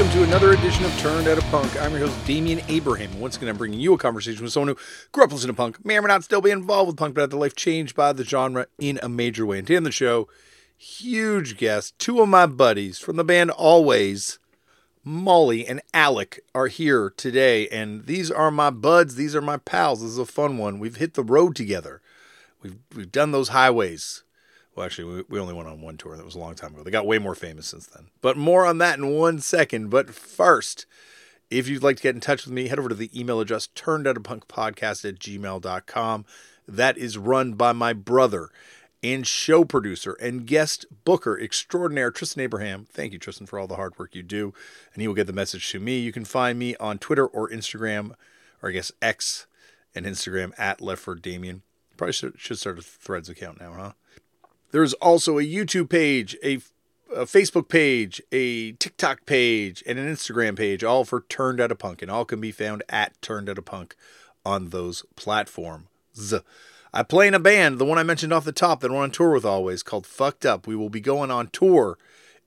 Welcome to another edition of Turned Out a Punk. I'm your host, Damian Abraham. Once again, I'm bringing you a conversation with someone who grew up listening to punk, may or may not still be involved with punk, but had their life changed by the genre in a major way. And today on the show, huge guest, two of my buddies from the band Alvvays, Molly and Alec, are here today. And these are my buds, these are my pals. This is a fun one. We've hit the road together. We've, we've done those highways. Well, actually, we, we only went on one tour. That was a long time ago. They got way more famous since then. But more on that in one second. But first, if you'd like to get in touch with me, head over to the email address turnedoutapunkpodcast at gmail.com. That is run by my brother and show producer and guest booker extraordinaire, Tristan Abraham. Thank you, Tristan, for all the hard work you do. And he will get the message to me. You can find me on Twitter or Instagram, or I guess X and Instagram at Lefford Damien. Probably should, should start a Threads account now, huh? There's also a YouTube page, a, a, Facebook page, a TikTok page, and an Instagram page, all for Turned Out a Punk, and all can be found at Turned Out a Punk on those platforms. I play in a band, the one I mentioned off the top that I'm on tour with Alvvays, called Fucked Up. We will be going on tour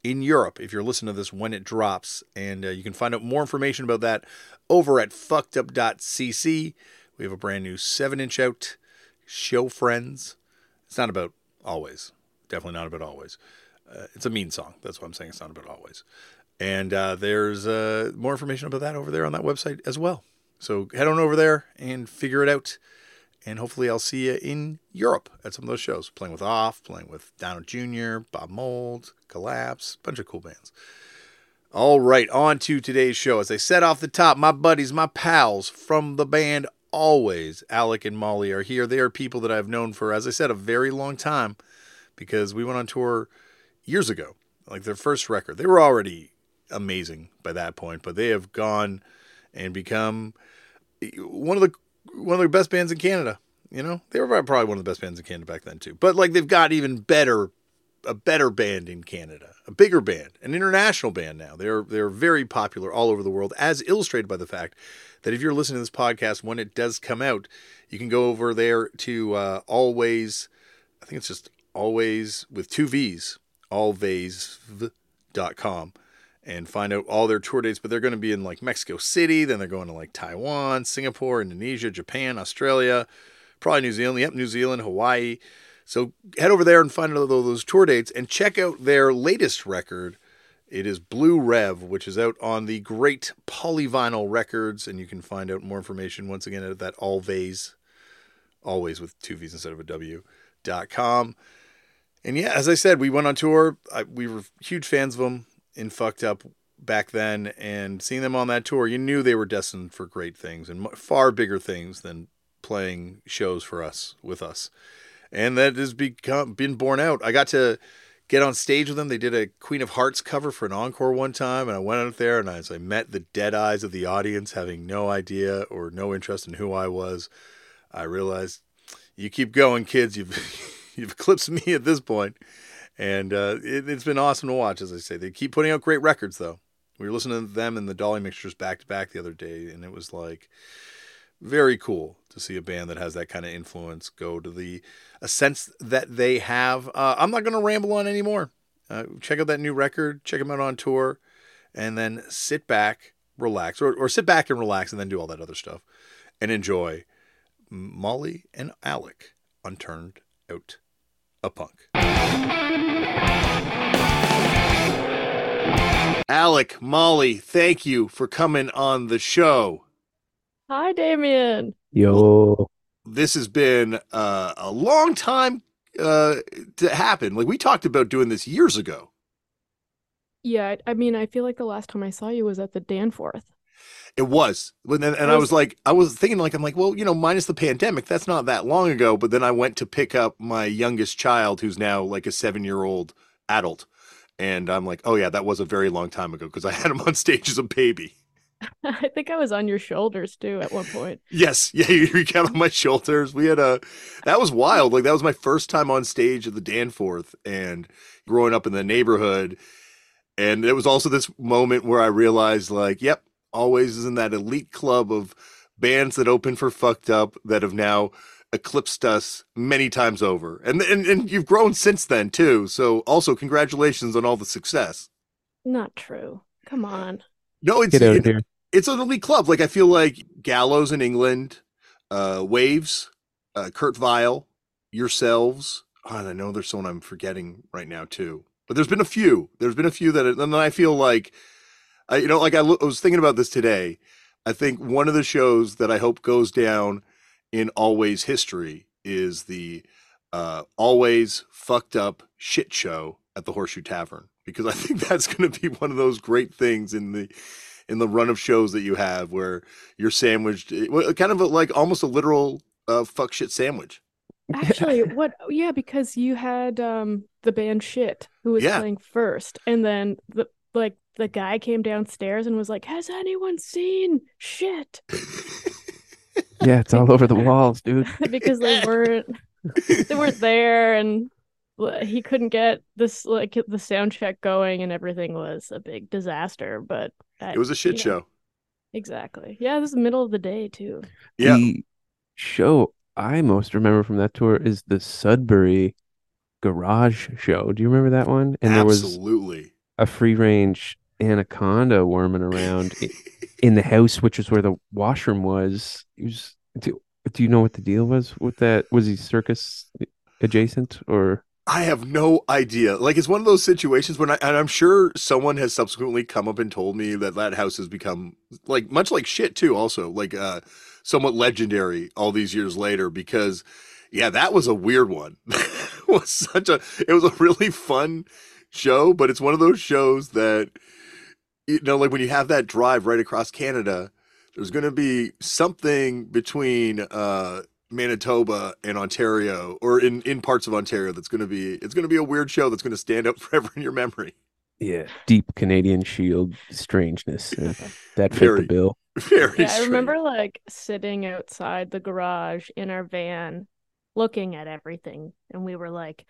in Europe if you're listening to this when it drops, and uh, you can find out more information about that over at fuckedup.cc. We have a brand new seven inch out show friends. It's not about Alvvays. Definitely not about Alvvays. Uh, it's a mean song. That's what I'm saying. It's not about Alvvays. And uh, there's uh, more information about that over there on that website as well. So head on over there and figure it out. And hopefully I'll see you in Europe at some of those shows. Playing with Off, playing with Down Jr., Bob Mould, Collapse, bunch of cool bands. All right, on to today's show. As I said off the top, my buddies, my pals from the band Alvvays Alec and Molly are here. They are people that I've known for, as I said, a very long time because we went on tour years ago, like their first record. They were already amazing by that point, but they have gone and become eh, one of the one of the best bands in Canada. You know, they were probably one of the best bands in Canada back then too. But like they've got even better a better band in Canada, a bigger band, an international band now. They're they're very popular all over the world, as illustrated by the fact that if you're listening to this podcast when it does come out, you can go over there to uh, Alvvays, I think it's just Alvvays with two V's, Alvvays.com and find out all their tour dates. But they're going to be in like Mexico City, then they're going to like Taiwan, Singapore, Indonesia, Japan, Australia, probably New Zealand. Yep, New Zealand, Hawaii. So head over there and find out those tour dates and check out their latest record. It is Blue Rev, which is out on the great Polyvinyl Records, and you can find out more information once again at that Alvvays, Alvvays with two V's instead of a W, dot com. And yeah, as I said, we went on tour. I, we were huge fans of them in Fucked Up back then, and seeing them on that tour, you knew they were destined for great things and far bigger things than playing shows for us with us and that has become been borne out. I got to get on stage with them. They did a Queen of Hearts cover for an encore one time, and I went out there and as I met the dead eyes of the audience, having no idea or no interest in who I was, I realized you keep going, kids. You've you've eclipsed me at this point, and uh, it, it's been awesome to watch. As I say, they keep putting out great records, though. We were listening to them and the Dolly Mixtures back to back the other day, and it was like very cool to see a band that has that kind of influence go to the a sense that they have. Uh, I'm not going to ramble on anymore. Uh, check out that new record, check them out on tour, and then sit back, relax, or, or sit back and relax, and then do all that other stuff and enjoy Molly and Alec on Turned Out a Punk. Alec, Molly, thank you for coming on the show. Hi, Damian. Yo. This has been uh, a long time uh, to happen. Like we talked about doing this years ago. Yeah, I, I mean, I feel like the last time I saw you was at the Danforth. It was, and, and I was like, I was thinking, like, I'm like, well, you know, minus the pandemic, that's not that long ago. But then I went to pick up my youngest child, who's now like a seven year old adult, and I'm like, oh yeah, that was a very long time ago because I had him on stage as a baby. I think I was on your shoulders too at one point. Yes, yeah, you, you got on my shoulders. We had a that was wild. Like that was my first time on stage at the Danforth, and growing up in the neighborhood. And it was also this moment where I realized, like, yep, Alvvays is in that elite club of bands that open for fucked up that have now eclipsed us many times over. And and, and you've grown since then too. So also congratulations on all the success. Not true. Come on. No, it's Get out it- here. It's an elite club. Like I feel like Gallows in England, uh, Wavves, uh, Kurt Vile, yourselves. Oh, I know there's someone I'm forgetting right now too. But there's been a few. There's been a few that, and then I feel like, I, you know, like I, lo- I was thinking about this today. I think one of the shows that I hope goes down in Alvvays history is the uh, Alvvays fucked up shit show at the Horseshoe Tavern because I think that's going to be one of those great things in the in the run of shows that you have where you're sandwiched, eh, kind of a, like almost a literal uh, fuck shit sandwich. Actually, what? Yeah, because you had um the band Shit who was Yeah. playing first, and then the like the guy came downstairs and was like, "Has anyone seen Shit?" Yeah, it's all over the walls, dude. because they weren't they weren't there, and l- he couldn't get this like the sound check going, and everything was a big disaster. But I, It was a shit you know, show. Exactly. Yeah, this is the middle of the day too. Yeah. The show I most remember from that tour is the Sudbury Garage Show. Do you remember that one? And there was Absolutely. a free range anaconda worming around in the house, which is where the washroom was. It was do, do you know what the deal was with that? Was he circus adjacent or I have no idea. Like it's one of those situations when I, and I'm sure someone has subsequently come up and told me that that house has become like much like shit too. Also, like uh, somewhat legendary all these years later because yeah, that was a weird one. it was such a it was a really fun show, but it's one of those shows that you know, like when you have that drive right across Canada, there's going to be something between uh Manitoba and Ontario or in in parts of Ontario that's going to be it's going to be a weird show that's going to stand out forever in your memory. yeah, deep Canadian Shield strangeness? uh, that fit Very the bill. Very Yeah, I remember like sitting outside the garage in our van looking at everything and we were like,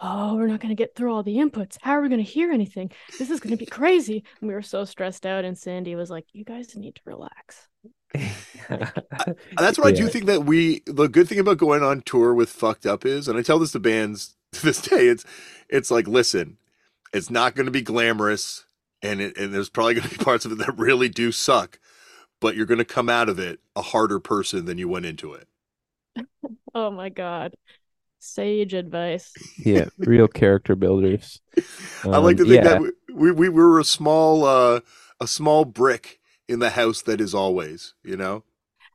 "Oh, we're not going to get through all the inputs. How are we going to hear anything? This is going to be crazy." And we were so stressed out and Sandy was like, "You guys need to relax." That's what I do think that we the good thing about going on tour with fucked up is, and I tell this to bands to this day, it's it's like listen, it's not going to be glamorous, and it, and there's probably going to be parts of it that really do suck, but you're going to come out of it a harder person than you went into it. Oh my god. Sage advice. yeah, real character builders. I like to Um, think yeah. that we, we we were a small uh a small brick in the house that is Alvvays, you know.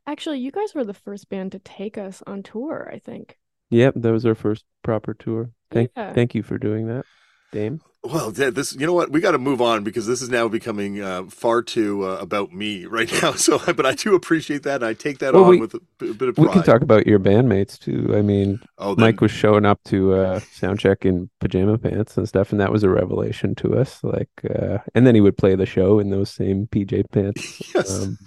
Actually, you guys were the first band to take us on tour, I think. Yep, that was our first proper tour. Thank Yeah. thank you for doing that, Dame. Well, this you know what we got to move on because this is now becoming uh, far too uh, about me right now. So, but I do appreciate that, and I take that Well, on we- with a, bit of We can talk about your bandmates too. I mean, oh, then, Mike was showing up to uh sound check in pajama pants and stuff, and that was a revelation to us. Like, uh, and then he would play the show in those same PJ pants. yes, Um,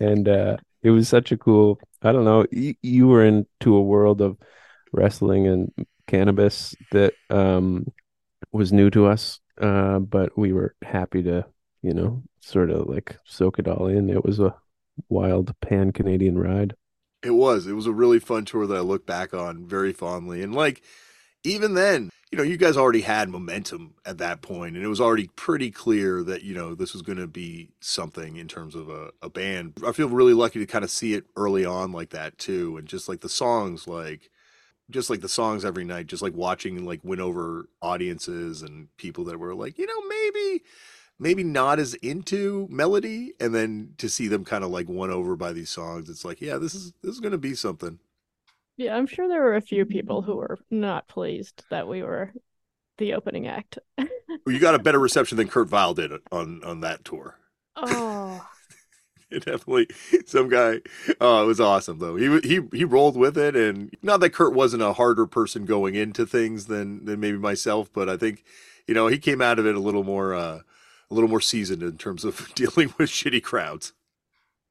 and uh, it was such a cool. I don't know. You, you were into a world of wrestling and cannabis that um was new to us. Uh, but we were happy to, you know, sort of like soak it all in. It was a wild pan Canadian ride. it was. It was a really fun tour that I look back on very fondly, and like even then, you know, you guys already had momentum at that point, and it was already pretty clear that you know this was going to be something in terms of a, a band. I feel really lucky to kind of see it early on like that too, and just like the songs, like just like the songs every night, just like watching like win over audiences and people that were like, you know, maybe maybe not as into melody, and then to see them kind of like won over by these songs, it's like, yeah, this is this is gonna be something. Yeah, I'm sure there were a few people who were not pleased that we were the opening act. You got a better reception than Kurt Vile did on on that tour. oh, Definitely, some guy. Oh, it was awesome though. He he he rolled with it, and not that Kurt wasn't a harder person going into things than than maybe myself, but I think you know he came out of it a little more uh, a little more seasoned in terms of dealing with shitty crowds.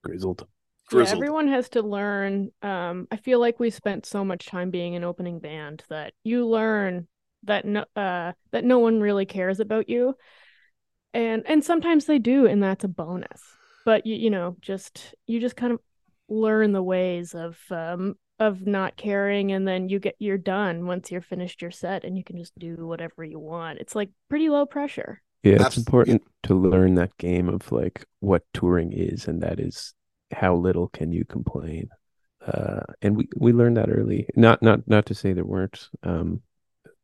Grizzled. yeah, everyone has to learn. Um, I feel like we spent so much time being an opening band that you learn that no, uh, that no one really cares about you, and and sometimes they do, and that's a bonus. But you you know just you just kind of learn the ways of um of not caring, and then you get you're done once you're finished your set, and you can just do whatever you want. It's like pretty low pressure. Yeah, it's Abs- important to learn that game of like what touring is, and that is how little can you complain. Uh, and we we learned that early. Not not not to say there weren't um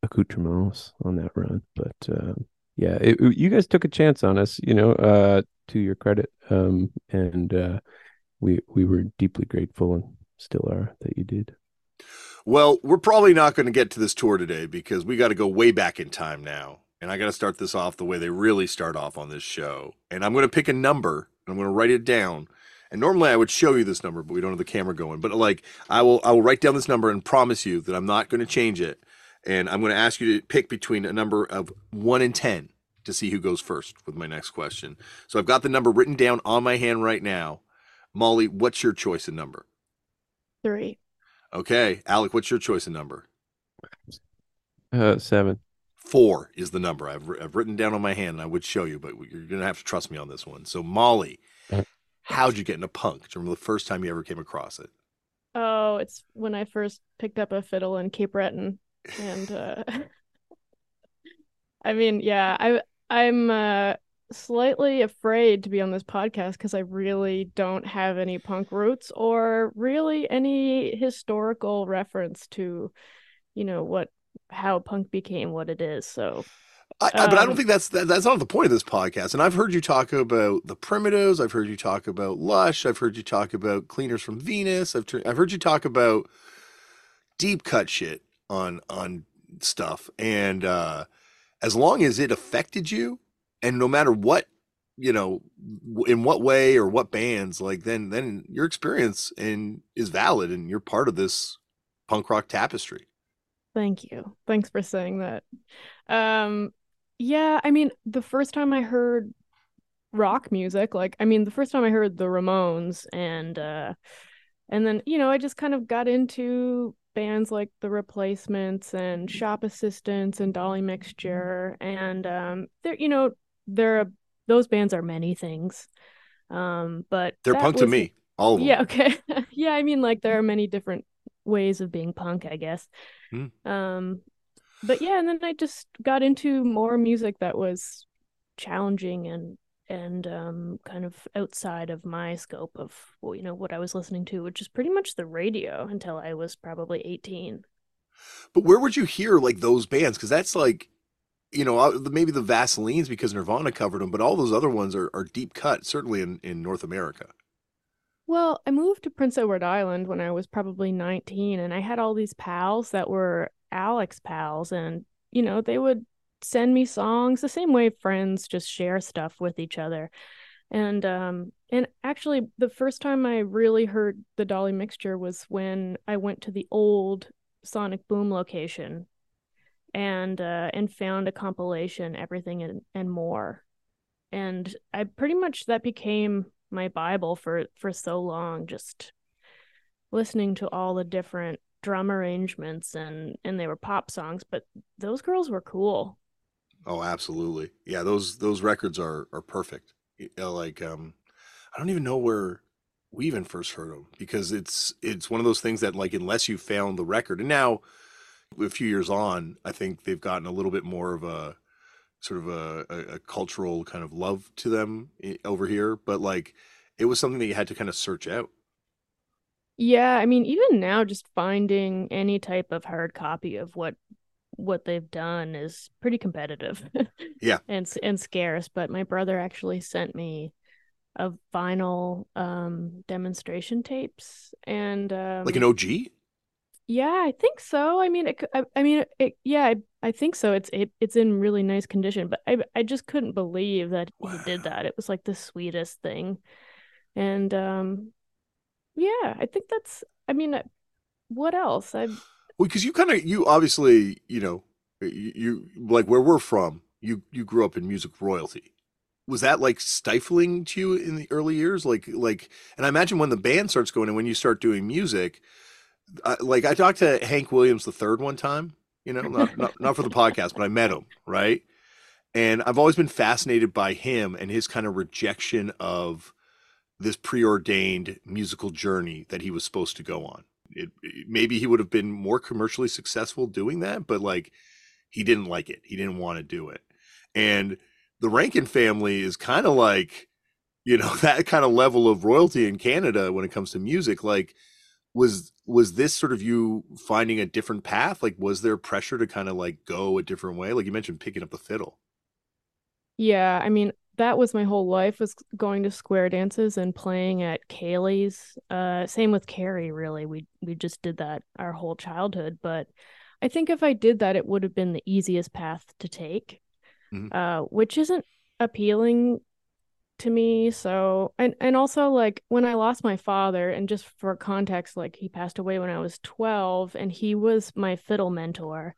accoutrements on that run, but um, yeah, it, you guys took a chance on us, you know. Uh, to your credit, um, and uh, we we were deeply grateful and still are that you did. Well, we're probably not going to get to this tour today because we got to go way back in time now. And I got to start this off the way they really start off on this show. And I'm going to pick a number and I'm going to write it down. And normally I would show you this number, but we don't have the camera going. But like I will I will write down this number and promise you that I'm not going to change it. And I'm going to ask you to pick between a number of 1 and 10 to see who goes first with my next question. So I've got the number written down on my hand right now. Molly, what's your choice of number? Three. Okay, Alec, what's your choice of number? Uh, seven. Four is the number I've, I've written down on my hand, and I would show you, but you're going to have to trust me on this one. So, Molly, how'd you get into punk? Do you remember the first time you ever came across it? Oh, it's when I first picked up a fiddle in Cape Breton, and uh, I mean, yeah, I I'm uh, slightly afraid to be on this podcast because I really don't have any punk roots or really any historical reference to, you know, what how punk became what it is. So I, I, but I don't Um, think that's that, that's not the point of this podcast. And I've heard you talk about the Primitives. I've heard you talk about Lush. I've heard you talk about Cleaners from Venus. I've I've heard you talk about deep cut shit on on stuff. And uh, as long as it affected you, and no matter what, you know, in what way or what bands, like then then your experience and is valid, and you're part of this punk rock tapestry. Thank you. Thanks for saying that. Um, yeah, I mean, the first time I heard rock music, like, I mean, the first time I heard the Ramones and uh and then, you know, I just kind of got into bands like The Replacements and Shop Assistants and Dolly Mixture and um they're, you know, they're those bands are many things. Um, but They're punk to me, all of them. yeah, okay. yeah, I mean like there are many different ways of being punk, I guess. Hmm. Um but yeah, and then I just got into more music that was challenging and and um kind of outside of my scope of well, you know what I was listening to, which is pretty much the radio until I was probably 18. But where would you hear like those bands? Because that's like, you know, uh, maybe the Vaselines because Nirvana covered them, but all those other ones are, are deep cut, certainly in, in North America. Well, I moved to Prince Edward Island when I was probably 19, and I had all these pals that were Alex pals, and you know, they would send me songs the same way friends just share stuff with each other. And um and actually the first time I really heard the Dolly mixture was when I went to the old Sonic Boom location and uh and found a compilation everything and, and more. And I pretty much that became my bible for for so long just listening to all the different drum arrangements and and they were pop songs but those girls were cool Oh, absolutely. Yeah, those those records are are perfect. Know, like um I don't even know where we even first heard them because it's it's one of those things that like unless you found the record and now a few years on, I think they've gotten a little bit more of a sort of a, a, a cultural kind of love to them over here, but like it was something that you had to kind of search out. yeah i mean even now just finding any type of hard copy of what what they've done is pretty competitive. Yeah. and and scarce. But my brother actually sent me a vinyl um demonstration tapes and um, Like an OG? yeah, I think so. I mean, it, I, I mean, it, yeah, I, I think so. It's it, it's in really nice condition, but I I just couldn't believe that he did that. It was like the sweetest thing, and um, yeah, I think that's. I mean, uh, what else? I Well, because you kind of you obviously you know you, you like where we're from. You you grew up in music royalty. Was that like stifling to you in the early years? Like like, and I imagine when the band starts going and when you start doing music, uh, like I talked to Hank Williams the third one time. You know, not not, not for the podcast, but I met him right. And I've always been fascinated by him and his kind of rejection of this preordained musical journey that he was supposed to go on. It, maybe he would have been more commercially successful doing that, but like he didn't like it. He didn't want to do it. And the Rankin family is kind of like, you know, that kind of level of royalty in Canada when it comes to music. Like, was was this sort of you finding a different path? Like, was there pressure to kind of like go a different way? Like you mentioned, picking up the fiddle. yeah, I mean, that was my whole life was going to square dances and playing at ceilidhs. Uh, same with Kerri, really. We we just did that our whole childhood, but I think if I did that, it would have been the easiest path to take, Mhm. uh, which isn't appealing to me. So, and and also like when I lost my father, and just for context, like he passed away when I was 12, and he was my fiddle mentor,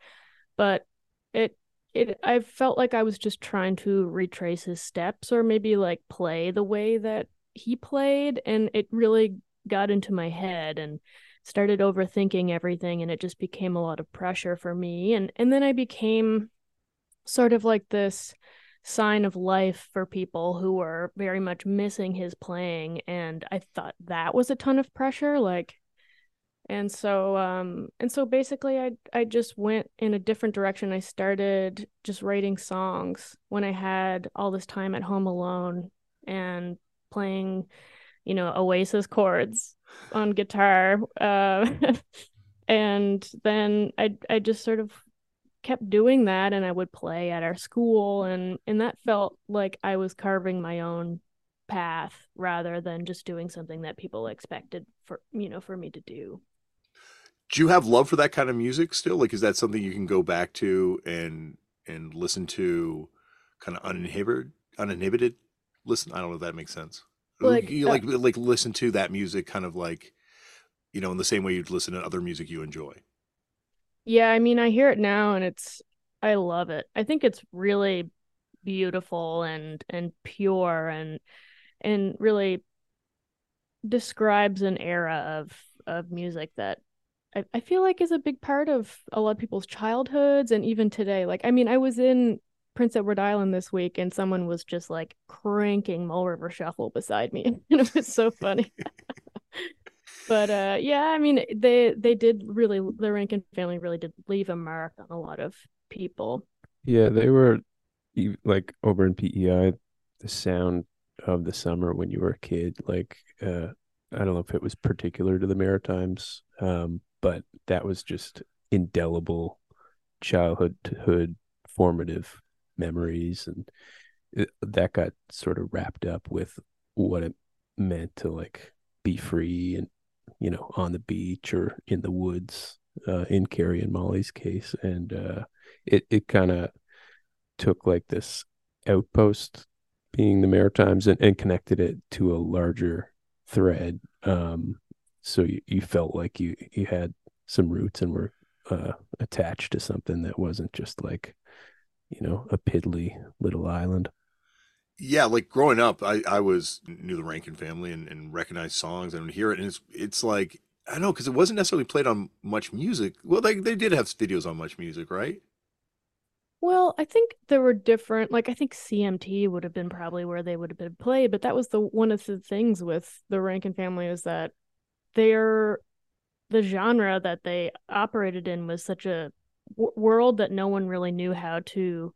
but it it I felt like I was just trying to retrace his steps or maybe like play the way that he played, and it really got into my head and started overthinking everything and it just became a lot of pressure for me and and then I became sort of like this sign of life for people who were very much missing his playing and I thought that was a ton of pressure like and so um and so basically I I just went in a different direction I started just writing songs when I had all this time at home alone and playing you know Oasis chords on guitar uh and then I I just sort of kept doing that and I would play at our school and and that felt like I was carving my own path rather than just doing something that people expected for you know for me to do. Do you have love for that kind of music still? Like, is that something you can go back to and and listen to, kind of uninhibited, uninhibited? Listen, I don't know if that makes sense. Like, you uh, like like listen to that music, kind of like, you know, in the same way you'd listen to other music you enjoy. Yeah, I mean I hear it now and it's I love it. I think it's really beautiful and and pure and and really describes an era of of music that I, I feel like is a big part of a lot of people's childhoods and even today. Like I mean, I was in Prince Edward Island this week and someone was just like cranking Mull River Shuffle beside me and it was so funny. but uh yeah, I mean they they did really the Rankin family really did leave a mark on a lot of people. Yeah, they were like over in PEI, the sound of the summer when you were a kid, like uh I don't know if it was particular to the Maritimes, um, but that was just indelible childhood formative memories and it, that got sort of wrapped up with what it meant to like be free and you know on the beach or in the woods uh in Kerri and Molly's case and uh it it kind of took like this outpost being the Maritimes and, and connected it to a larger thread. Um, so you, you felt like you you had some roots and were uh, attached to something that wasn't just like you know a piddly little island. Yeah, like growing up, I, I was knew the Rankin family and, and recognized songs and hear it, and it's it's like I know because it wasn't necessarily played on MuchMusic. Well, they they did have videos on MuchMusic, right? Well, I think there were different like I think CMT would have been probably where they would have been played, but that was the one of the things with the Rankin family is that they're the genre that they operated in was such a w- world that no one really knew how to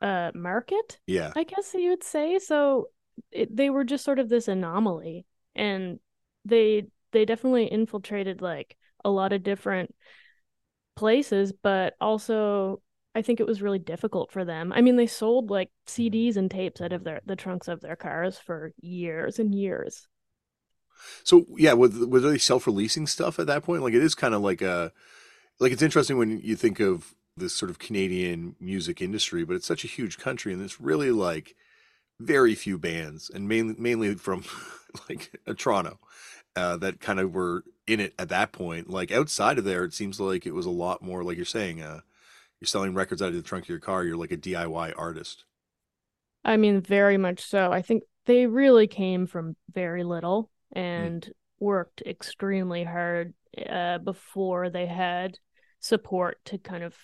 uh market, Yeah, I guess you would say. So it, they were just sort of this anomaly and they they definitely infiltrated like a lot of different places, but also I think it was really difficult for them. I mean, they sold like CDs and tapes out of their the trunks of their cars for years and years. So yeah, was were they self releasing stuff at that point? Like it is kind of like a like it's interesting when you think of this sort of Canadian music industry, but it's such a huge country and it's really like very few bands and mainly mainly from like Toronto uh, that kind of were in it at that point. Like outside of there, it seems like it was a lot more like you're saying, uh, you're selling records out of the trunk of your car. You're like a DIY artist. I mean, very much so. I think they really came from very little Hmm. and worked extremely hard uh, before they had support to kind of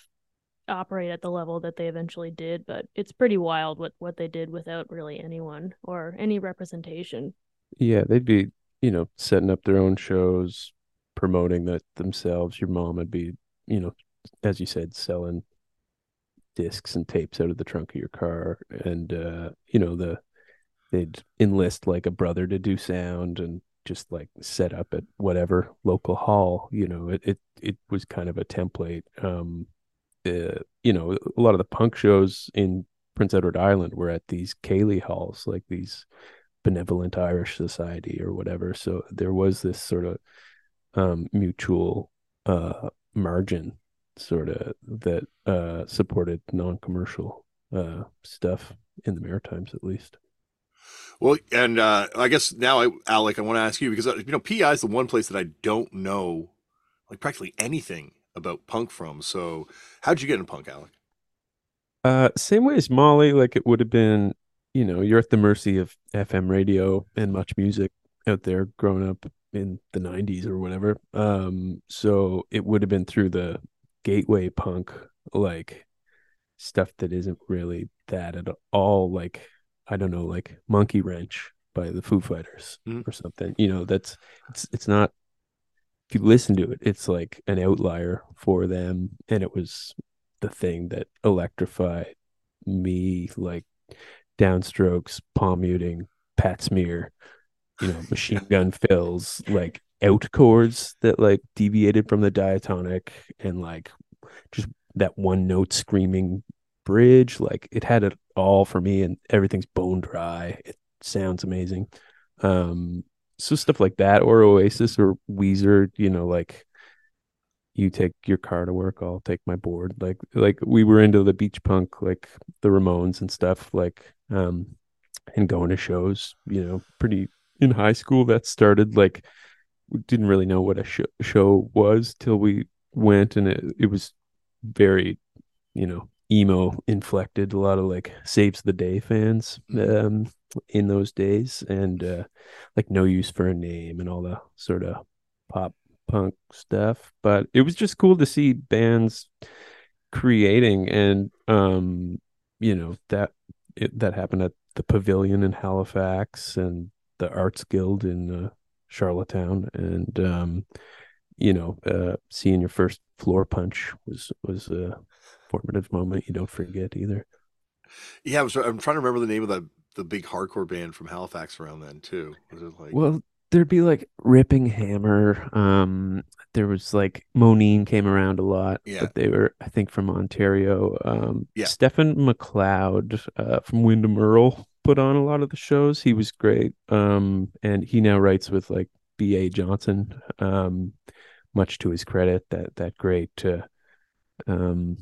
operate at the level that they eventually did. But it's pretty wild what what they did without really anyone or any representation. Yeah, they'd be, you know, setting up their own shows, promoting that themselves. Your mom would be, you know, as you said, selling discs and tapes out of the trunk of your car. And uh, you know, the they'd enlist like a brother to do sound and just like set up at whatever local hall. You know, it it, it was kind of a template. Um uh, you know, a lot of the punk shows in Prince Edward Island were at these ceilidh halls, like these benevolent Irish society or whatever. So there was this sort of um, mutual uh, margin, sort of that uh, supported non-commercial uh, stuff in the Maritimes, at least. Well, and uh, I guess now, I, Alec, I want to ask you because uh, you know PI is the one place that I don't know like practically anything about punk from. So, how'd you get into punk, Alec? Uh, same way as Molly, like it would have been, you know, you're at the mercy of FM radio and MuchMusic out there growing up in the 90s or whatever. Um, so it would have been through the gateway punk, like stuff that isn't really that at all. Like, I don't know, like Monkey Wrench by the Foo Fighters Mhm. or something. You know, that's it's it's not if you listen to it, it's like an outlier for them. And it was the thing that electrified me, like downstrokes, palm muting, pat smear, you know, machine gun fills, like out chords that like deviated from the diatonic and like just that one note screaming bridge. Like it had it all for me and everything's bone dry. It sounds amazing. Um so stuff like that or Oasis or Weezer, you know, like you take your car to work, I'll take my board. Like like we were into the beach punk, like the Ramones and stuff, like um and going to shows, you know, pretty in high school that started like we didn't really know what a sh- show was till we went and it, it was very, you know, emo inflected, a lot of like saves the day fans um in those days and uh like no use for a name and all the sort of pop punk stuff. But it was just cool to see bands creating and um you know that it, that happened at the pavilion in halifax and the arts guild in uh, charlottetown. And um you know uh seeing your first floor punch was was a formative moment you don't forget either Yeah, I was, I'm trying to remember the name of the the big hardcore band from Halifax around then too. Like Well, there'd be like Ripping Hammer. Um, there was like Monine came around a lot, Yeah. but they were, I think, from Ontario. Um, Yeah. Stephen McLeod uh, from Windom Earle put on a lot of the shows. He was great. Um, and he now writes with like B.A. Johnson. Um, much to his credit, that that great. Uh, um,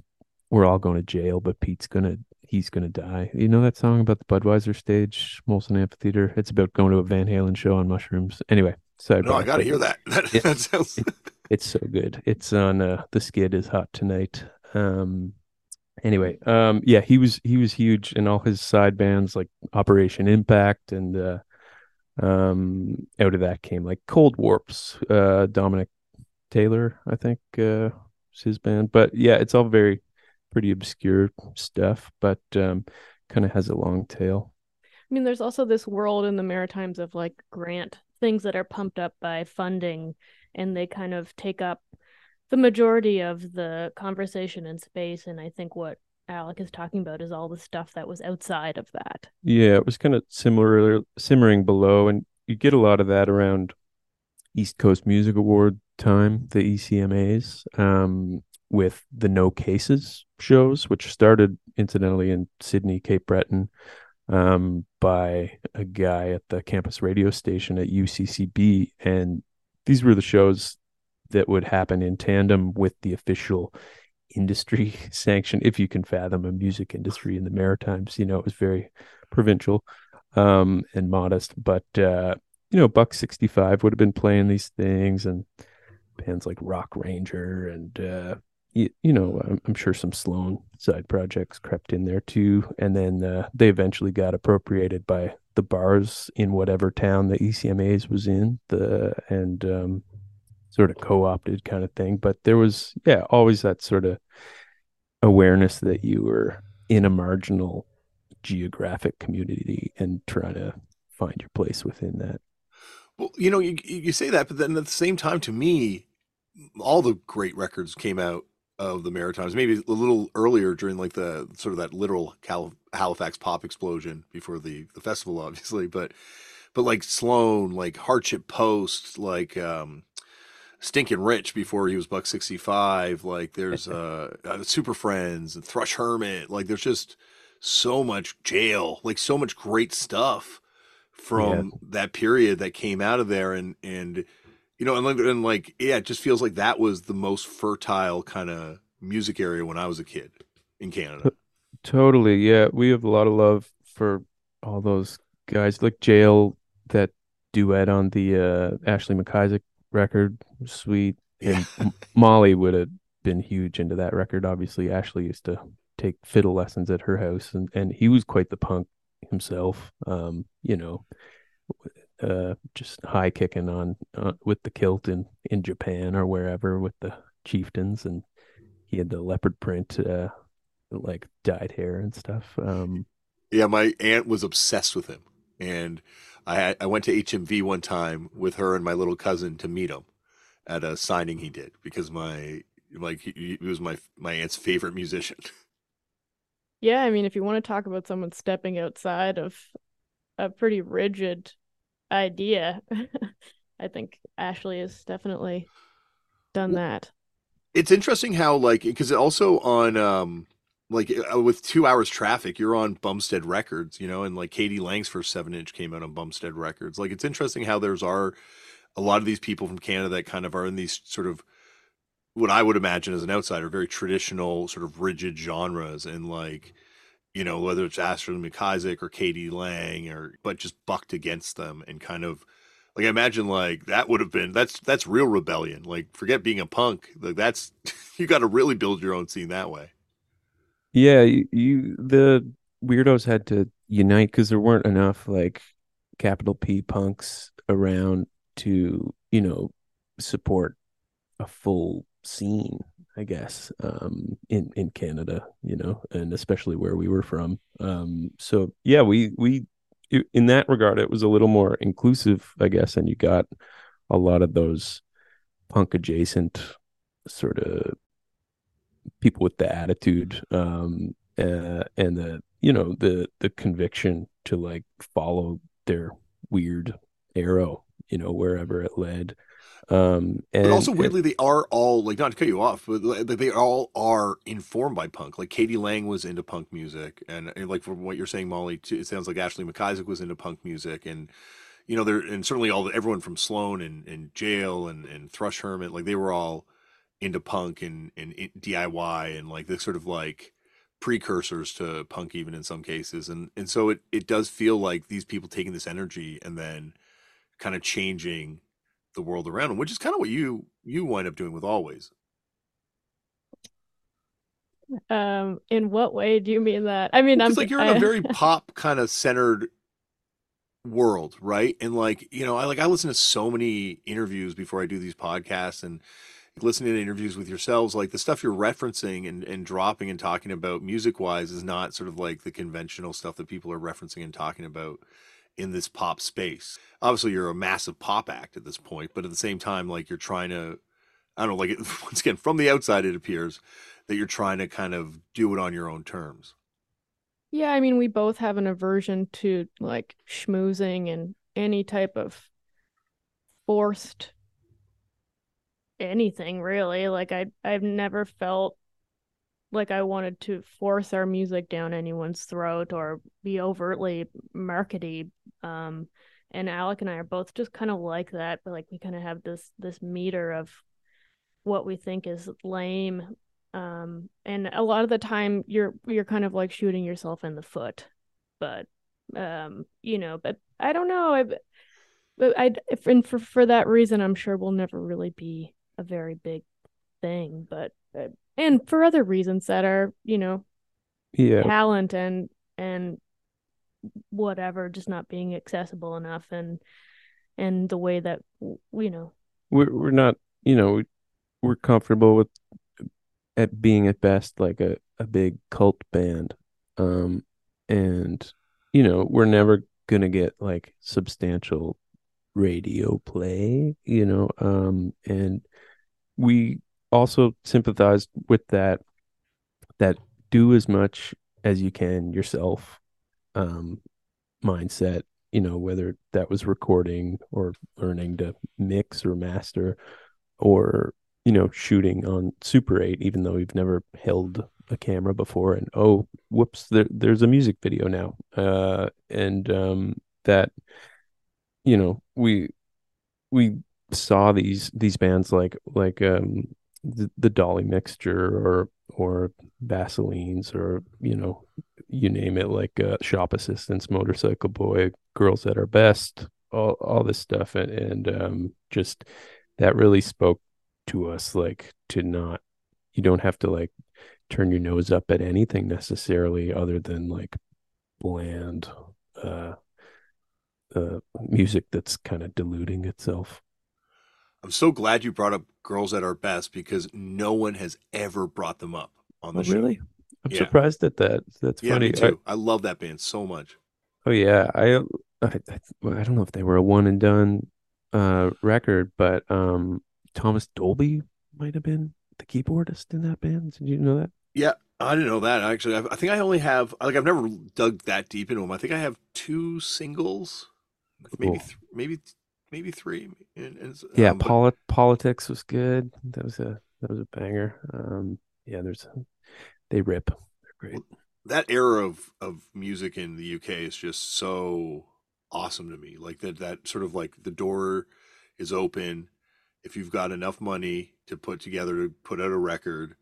we're all going to jail, but Pete's gonna he's gonna die. You know that song about the Budweiser stage, Molson Amphitheater? It's about going to a Van Halen show on mushrooms. Anyway, sidebar. No, I got to but hear that. That, Yeah. that sounds. It's so good. It's on uh the skid is hot tonight. Um anyway, um yeah, he was he was huge in all his side bands like Operation Impact and uh um out of that came like Cold Warps, uh Dominic Taylor, I think uh was his band. But yeah, it's all very pretty obscure stuff, but um kind of has a long tail. I mean, there's also this world in the Maritimes of like grant things that are pumped up by funding, and they kind of take up the majority of the conversation in space. And I think what Alec is talking about is all the stuff that was outside of that. Yeah, it was kind of similar, simmering below, and you get a lot of that around East Coast Music Award time, the ECMAs. Um, with the No Cases shows, which started incidentally in Sydney, Cape Breton, um, by a guy at the campus radio station at UCCB. And these were the shows that would happen in tandem with the official industry sanction, if you can fathom a music industry in the Maritimes. You know, it was very provincial um, and modest, but uh, you know, Buck 65 would have been playing these things and bands like Rock Ranger and uh, you, you know, I'm, I'm, sure some Sloan side projects crept in there too. And then uh, they eventually got appropriated by the bars in whatever town the ECMAs was in, the and um, sort of co-opted kind of thing. But there was, yeah, always that sort of awareness that you were in a marginal geographic community and trying to find your place within that. Well, you know, you you say that, but then at the same time, to me, all the great records came out of the Maritimes, maybe a little earlier during like the sort of that literal Cal- Halifax pop explosion before the the festival, obviously, but but like Sloan, like Hardship Post, like um, Stinking Rich before he was Buck sixty five, like there's uh, uh, Superfriendz and Thrush Hermit, like there's just so much Jale, like so much great stuff from yeah. that period that came out of there, and and you know, and, and like, yeah, it just feels like that was the most fertile kind of music area when I was a kid in Canada. Totally. Yeah. We have a lot of love for all those guys like Jale, that duet on the uh, Ashley MacIsaac record. Sweet. And yeah. Molly would have been huge into that record. Obviously, Ashley used to take fiddle lessons at her house and, and he was quite the punk himself. Um, you know, uh, just high kicking on uh, with the kilt in in Japan or wherever with the chieftains, and he had the leopard print, uh, like dyed hair and stuff. Um, yeah, my aunt was obsessed with him, and I I went to HMV one time with her and my little cousin to meet him at a signing he did because my like he, he was my my aunt's favorite musician. Yeah, I mean, if you want to talk about someone stepping outside of a pretty rigid idea. I think Ashley has definitely done that. It's interesting how like because also on um like uh, with two hours traffic, you're on Bumstead Records, you know, and like k.d. lang's first seven inch came out on Bumstead Records. Like it's interesting how there's are a lot of these people from Canada that kind of are in these sort of what I would imagine as an outsider, very traditional, sort of rigid genres, and like you know, whether it's Ashley MacIsaac or k.d. lang or but just bucked against them and kind of like I imagine like that would have been that's that's real rebellion. Like forget being a punk. Like that's you got to really build your own scene that way. Yeah, you, you the weirdos had to unite because there weren't enough like capital P punks around to you know support a full scene I guess, um, in in Canada, you know, and especially where we were from. Um, so yeah, we we in that regard, it was a little more inclusive, I guess, and you got a lot of those punk adjacent sort of people with the attitude um, uh, and the you know the the conviction to like follow their weird arrow, you know, wherever it led. Um, and, but also weirdly, they are all like not to cut you off, but they all are informed by punk. Like k.d. lang was into punk music, and, and like from what you're saying, Molly, too, it sounds like Ashley MacIsaac was into punk music, and you know, there and certainly all the, everyone from Sloan and, and Jale and and Thrush Hermit, like they were all into punk and and DIY and like this sort of like precursors to punk even in some cases, and and so it it does feel like these people taking this energy and then kind of changing the world around them, which is kind of what you you wind up doing with Alvvays. Um, in what way do you mean that? I mean, I'm like you're in a very pop kind of centered world, right? And like you know, I like I listen to so many interviews before I do these podcasts and listening to interviews with yourselves like the stuff you're referencing and, and dropping and talking about music wise is not sort of like the conventional stuff that people are referencing and talking about in this pop space. Obviously, you're a massive pop act at this point, but at the same time, like you're trying to, I don't know, like once again, from the outside, it appears that you're trying to kind of do it on your own terms. Yeah, I mean, we both have an aversion to like schmoozing and any type of forced anything really. Like I I've never felt like I wanted to force our music down anyone's throat or be overtly markety. Um, and Alec and I are both just kind of like that. But like we kind of have this this meter of what we think is lame. Um, and a lot of the time you're you're kind of like shooting yourself in the foot. But um, you know, but I don't know. I but I and for for that reason, I'm sure we'll never really be a very big thing. But uh, and for other reasons that are you know yeah. talent and and whatever just not being accessible enough and and the way that you know. We're we're not you know we're comfortable with at being at best like a, a big cult band. Um and you know we're never gonna get like substantial radio play you know um and we also sympathize with that that do as much as you can yourself um mindset you know whether that was recording or learning to mix or master or you know shooting on super 8 even though we've never held a camera before and oh whoops there, there's a music video now. Uh and um that you know we we saw these these bands like like um the, dolly mixture or or vaselines or you know you name it like uh, shop assistants motorcycle boy girls at our best all all this stuff. And and um just that really spoke to us like to not you don't have to like turn your nose up at anything necessarily other than like bland uh uh music that's kind of diluting itself I'm so glad you brought up girls at our best because no one has ever brought them up on the oh, show. really i'm Yeah. surprised at that that's Yeah, funny too. I, love that band so much. Oh yeah, I, I I I don't know if they were a one and done uh record, but um Thomas Dolby might have been the keyboardist in that band. Did you know that? Yeah, I didn't know that actually. I, I think I only have like I've never dug that deep into them. I think I have two singles, maybe Cool. th- maybe maybe three. And, and, Yeah, um, but- Politics was good. That was a that was a banger. Um yeah, there's they rip. They're great. that era of of music in the UK is just so awesome to me. Like that that sort of like the door is open. If you've got enough money to put together to put out a record,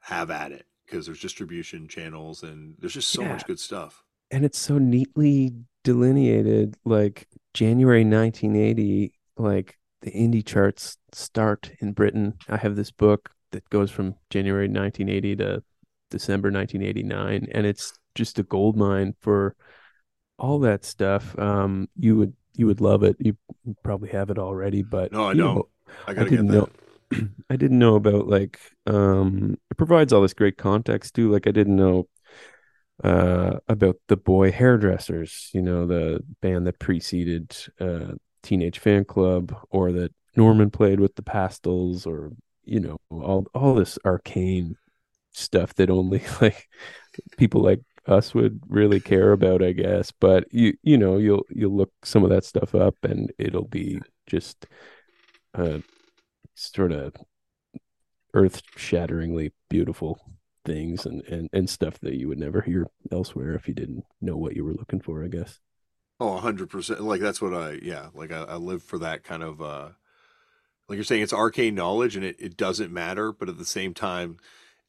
have at it because there's distribution channels and there's just so Yeah. much good stuff. and it's so neatly delineated like january 1980 like the indie charts start in britain i have this book that goes from january 1980 to december 1989 and it's just a gold mine for all that stuff um you would you would love it you probably have it already but No, I don't. know, I gotta didn't get know. I didn't know about like um it provides all this great context too. Like I didn't know uh about the boy hairdressers, you know, the band that preceded uh Teenage Fanclub or that Norman played with the Pastels or you know, all all this arcane stuff that only like people like us would really care about, I guess. But you you know, you'll you'll look some of that stuff up and it'll be just uh sort of earth-shatteringly beautiful things and, and and stuff that you would never hear elsewhere if you didn't know what you were looking for, I guess. Oh, a hundred percent. Like that's what I yeah. Like I, I live for that kind of uh like you're saying it's arcane knowledge and it, it doesn't matter, but at the same time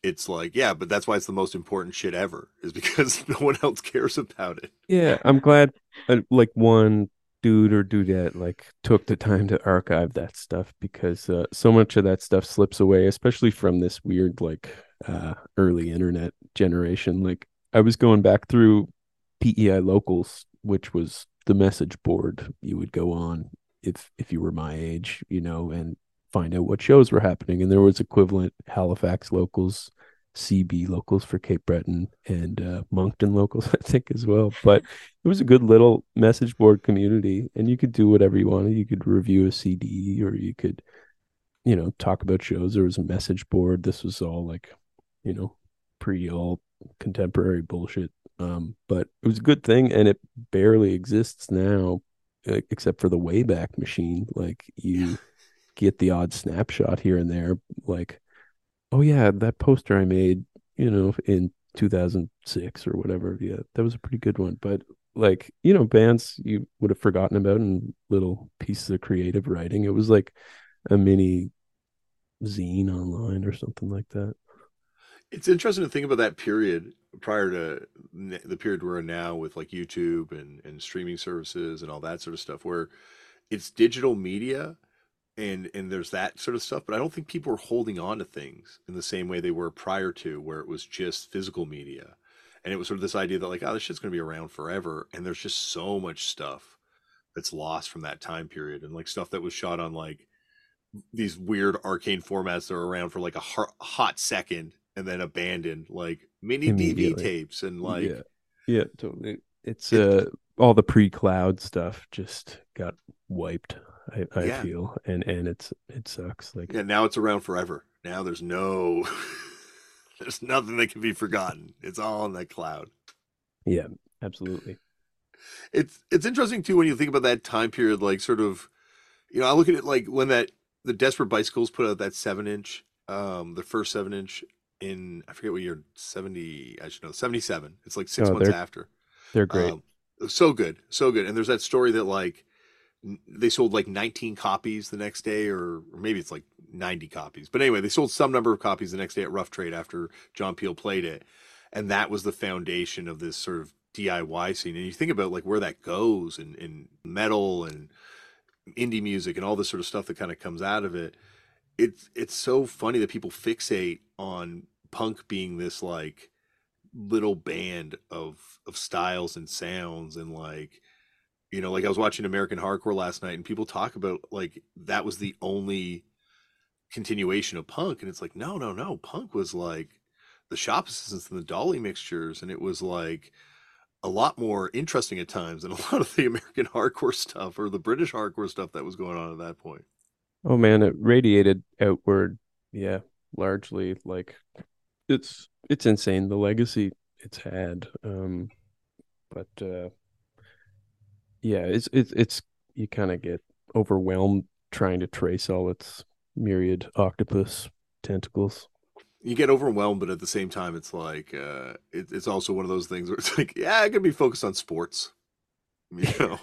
it's like, yeah, but that's why it's the most important shit ever, is because no one else cares about it. Yeah, I'm glad uh, like one dude or dudette like took the time to archive that stuff because uh, so much of that stuff slips away, especially from this weird like uh early internet generation. Like I was going back through PEI locals, which was the message board you would go on if if you were my age, you know, and find out what shows were happening. And there was equivalent Halifax locals, CB locals for Cape Breton, and uh, Moncton locals, I think, as well. But it was a good little message board community, and you could do whatever you wanted. You could review a CD, or you could, you know, talk about shows. There was a message board. This was all like, you know, pre all contemporary bullshit. Um, but it was a good thing, and it barely exists now, except for the Wayback Machine. Like you get the odd snapshot here and there, like, oh yeah, that poster I made, you know, in 2006 or whatever. Yeah, that was a pretty good one. But like, you know, bands you would have forgotten about and little pieces of creative writing. It was like a mini zine online or something like that. It's interesting to think about that period prior to the period we're in now with like YouTube and, and streaming services and all that sort of stuff, where it's digital media and and there's that sort of stuff. But I don't think people are holding on to things in the same way they were prior to, where it was just physical media, and it was sort of this idea that like, oh, this shit's going to be around forever, and there's just so much stuff that's lost from that time period, and like stuff that was shot on like these weird arcane formats that are around for like a hot second and then abandoned like mini DV tapes and like yeah, yeah totally. It's uh all the pre-cloud stuff just got wiped. I, I yeah. feel and and it's it sucks. Like yeah, now it's around forever. Now there's no there's nothing that can be forgotten. It's all in that cloud. Yeah, absolutely. It's it's interesting too when you think about that time period, like sort of, you know, I look at it like when that the Desperate Bicycles put out that seven inch, um, the first seven inch in I forget what year, seventy. I should know, seventy seven. It's like six oh, months after. They're great. Um, so good, so good. And there's that story that like they sold like 19 copies the next day, or, or maybe it's like 90 copies. But anyway, they sold some number of copies the next day at Rough Trade after John Peel played it, and that was the foundation of this sort of DIY scene. And you think about like where that goes, and in, in metal and indie music and all this sort of stuff that kind of comes out of it. It's it's so funny that people fixate on punk being this like little band of of styles and sounds and like you know like i was watching american hardcore last night and people talk about like that was the only continuation of punk and it's like no no no punk was like the shop assistants and the dolly mixtures and it was like a lot more interesting at times than a lot of the american hardcore stuff or the british hardcore stuff that was going on at that point. Oh man it radiated outward. Yeah largely like it's it's insane the legacy it's had. Um, but uh, yeah, it's it's it's you kind of get overwhelmed trying to trace all its myriad octopus tentacles. You get overwhelmed, but at the same time, it's like uh, it, it's also one of those things where it's like, yeah, I could be focused on sports. You know,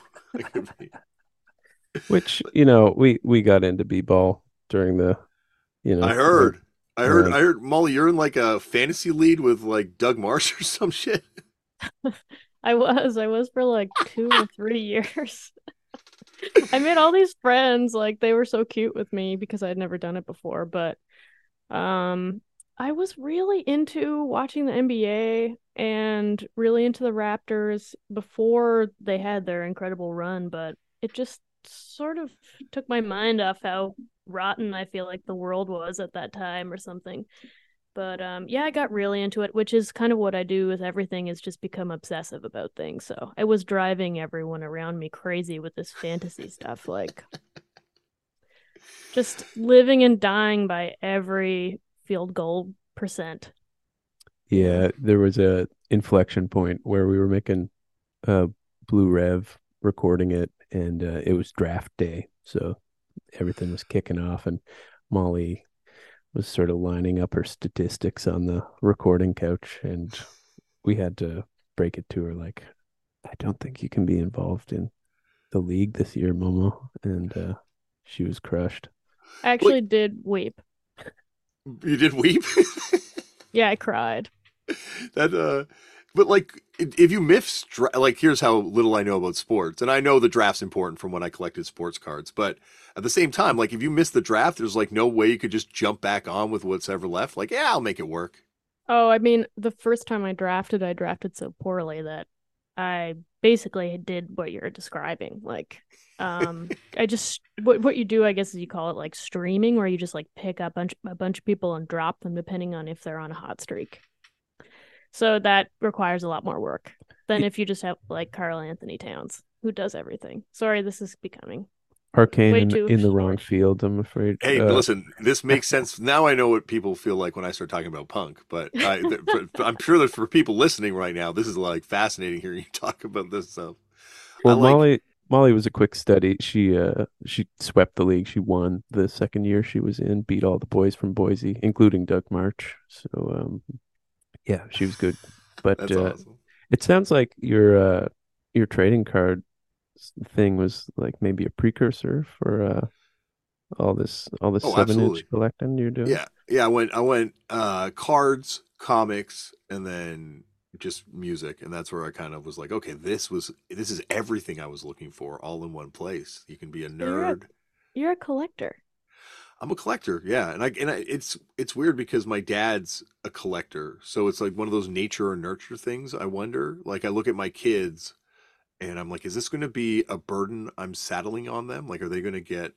be... which you know we we got into b-ball during the you know I heard I heard, I heard, Molly, you're in like a fantasy lead with like Doug Martsch or some shit. I was, I was for like two or three years. I made all these friends, like they were so cute with me because I'd never done it before. But, um, I was really into watching the NBA and really into the Raptors before they had their incredible run, but it just sort of took my mind off how rotten I feel like the world was at that time or something. But um yeah, I got really into it, which is kind of what I do with everything is just become obsessive about things. So I was driving everyone around me crazy with this fantasy stuff like just living and dying by every field goal percent. Yeah, there was a inflection point where we were making a blue rev recording it and uh, it was draft day. So everything was kicking off, and Molly was sort of lining up her statistics on the recording couch, and we had to break it to her like, I don't think you can be involved in the league this year, Momo, and uh, she was crushed. I actually Wait. did weep. You did weep? yeah, I cried. That uh but like if you miss like here's how little I know about sports and I know the draft's important from when I collected sports cards but at the same time like if you miss the draft there's like no way you could just jump back on with what's ever left like yeah I'll make it work. Oh, I mean the first time I drafted I drafted so poorly that I basically did what you're describing like um I just what what you do I guess is you call it like streaming where you just like pick up a bunch, a bunch of people and drop them depending on if they're on a hot streak. So that requires a lot more work than if you just have like Karl-Anthony Towns, who does everything. Sorry, this is becoming arcane in, in, the wrong field. I'm afraid. Hey, uh, listen, this makes sense now. I know what people feel like when I start talking about punk, but I, am sure that for people listening right now, this is like fascinating hearing you talk about this stuff. Well, like... Molly, Molly was a quick study. She uh she swept the league. She won the second year she was in, beat all the boys from Boise, including Doug Martsch. So um yeah, she was good. But That's uh, awesome. it sounds like your uh your trading card thing was like maybe a precursor for uh all this all this Oh, seven absolutely. inch collecting you're doing. Yeah, yeah. I went, I went, uh, cards, comics, and then just music, and that's where I kind of was like, okay, this was, this is everything I was looking for, all in one place. You can be a you're a- nerd. You're a collector. I'm a collector, yeah, and I and I, it's it's weird because my dad's a collector, so it's like one of those nature or nurture things. I wonder, like, I look at my kids, and I'm like, is this going to be a burden I'm saddling on them? Like, are they going to get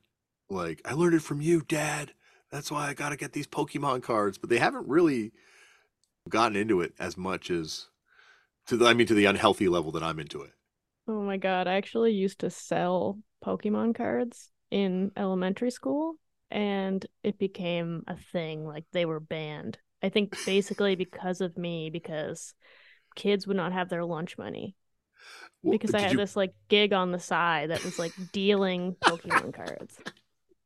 like, I learned it from you, Dad. That's why I got to get these Pokemon cards, but they haven't really gotten into it as much as to the, I mean, to the unhealthy level that I'm into it. Oh my god, I actually used to sell Pokemon cards in elementary school and it became a thing. Like they were banned. I think basically because of me, because kids would not have their lunch money. Well, Because I had you- this like gig on the side that was like dealing Pokemon cards.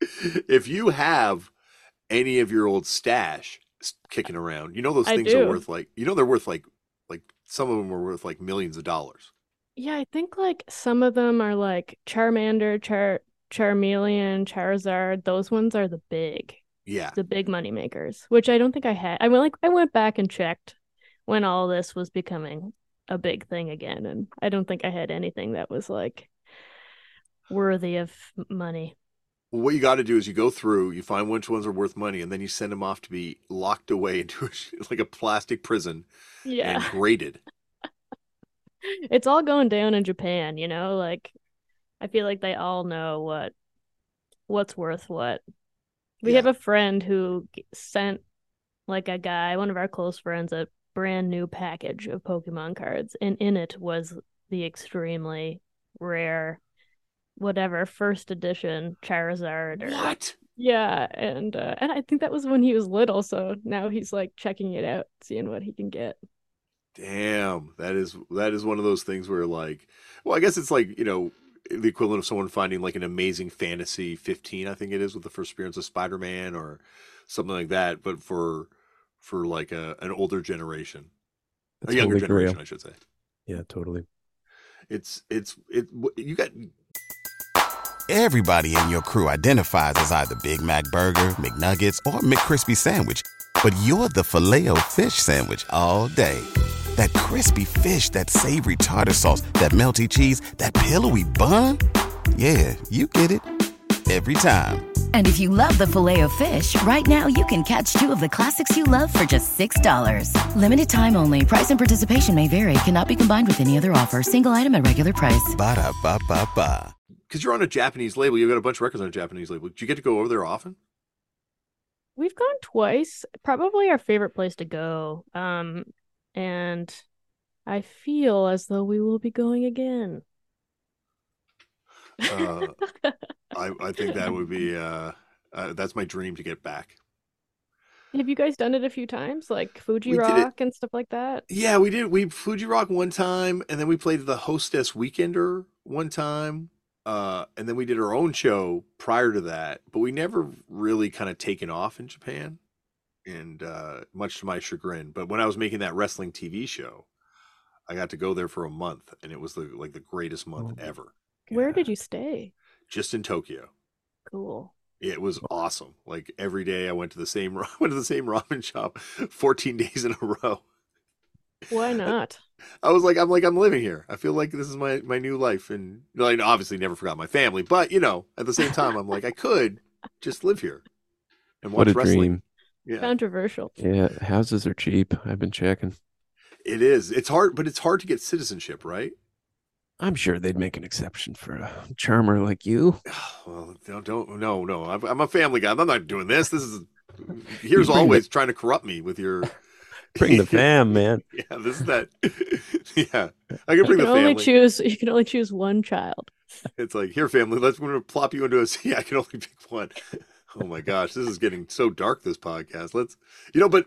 if you have any of your old stash kicking around, you know those things are worth like you know they're worth like like some of them are worth like millions of dollars. Yeah, I think like some of them are like Charmander, Char Charmeleon, Charizard. Those ones are the big. Yeah. the big money makers, which I don't think I had. I went like I went back and checked when all this was becoming a big thing again, and I don't think I had anything that was like worthy of money. Well, what you got to do is you go through, you find which ones are worth money, and then you send them off to be locked away into a, like a plastic prison Yeah, and graded. it's all going down in Japan, you know. Like I feel like they all know what what's worth what. We Yeah. have a friend who sent like a guy, one of our close friends, a brand new package of Pokemon cards, and in it was the extremely rare, whatever first edition Charizard. Or, What? Yeah, and uh, and I think that was when he was little, so now he's like checking it out, seeing what he can get. Damn, that is that is one of those things where like, well, I guess it's like you know the equivalent of someone finding like an amazing fantasy 15, I think it is, with the first appearance of Spider Man or something like that, but for for like a an older generation, That's a younger holy grail. generation, I should say. Yeah, totally. It's it's it. You got Everybody in your crew identifies as either Big Mac Burger, McNuggets, or McCrispy Sandwich. But you're the Filet-O-Fish Sandwich all day. That crispy fish, that savory tartar sauce, that melty cheese, that pillowy bun. Yeah, you get it. Every time. And if you love the filet of fish, right now you can catch two of the classics you love for just $6. Limited time only. Price and participation may vary. Cannot be combined with any other offer. Single item at regular price. Ba-da-ba-ba-ba. because you're on a Japanese label, you've got a bunch of records on a Japanese label. Do you get to go over there often? We've gone twice. Probably our favorite place to go. Um, and I feel as though we will be going again. Uh, I I think that would be uh, uh that's my dream to get back. Have you guys done it a few times, like Fuji We Rock and stuff like that? Yeah, we did. We Fuji Rock one time, and then we played the Hostess Weekender one time, uh, and then we did our own show prior to that. But we never really kind of taken off in Japan, and uh, much to my chagrin. But when I was making that wrestling TV show, I got to go there for a month, and it was the like the greatest month Oh. ever, Where did you stay? just in Tokyo. Cool. It was awesome. Like every day, I went to the same went to the same ramen shop, fourteen days in a row. Why not? I was like, I'm like, I'm living here. I feel like this is my my new life, and you know, I obviously never forgot my family, but you know, at the same time, I'm like, I could just live here and watch What a wrestling. dream. Yeah, Controversial. Yeah, houses are cheap. I've been checking. it is. It's hard, but it's hard to get citizenship, right? I'm sure they'd make an exception for a charmer like you. Well, don't, don't no, no. I'm, I'm a family guy. I'm not doing this. This is here's bring the- always trying to corrupt me with your. Bring the fam, man. Yeah, this is that. yeah, I can You bring can the only family. choose. You can only choose one child. It's like here, family. Let's we're gonna plop you into a. Yeah, I can only pick one. Oh my gosh, this is getting so dark. This podcast. Let's, you know. But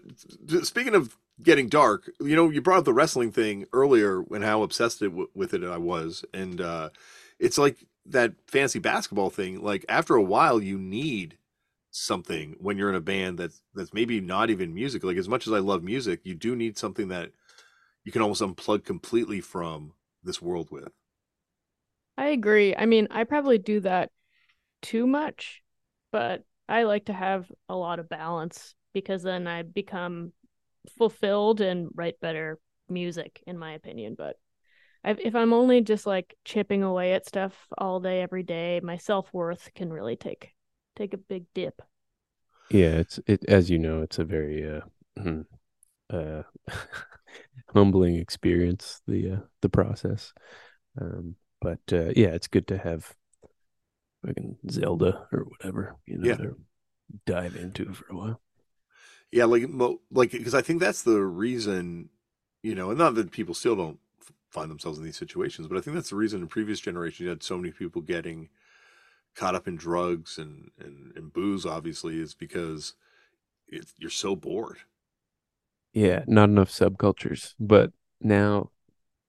speaking of getting dark, you know, you brought up the wrestling thing earlier and how obsessed it w- with it I was, and uh, it's like that fancy basketball thing. Like after a while, you need something when you're in a band that's that's maybe not even music. Like as much as I love music, you do need something that you can almost unplug completely from this world with. I agree. I mean, I probably do that too much, but I like to have a lot of balance because then I become fulfilled and write better music, in my opinion. But I've, if I'm only just like chipping away at stuff all day, every day, my self worth can really take take a big dip. Yeah, it's it as you know, it's a very uh, hmm, uh humbling experience the uh, the process. Um, but uh, yeah, it's good to have fucking Zelda or whatever, you know, Yeah. dive into for a while. Yeah, like like because I think that's the reason, you know, and not that people still don't find themselves in these situations, but I think that's the reason in previous generations you had so many people getting caught up in drugs and and, and booze. Obviously, is because it's, you're so bored. Yeah, not enough subcultures, but now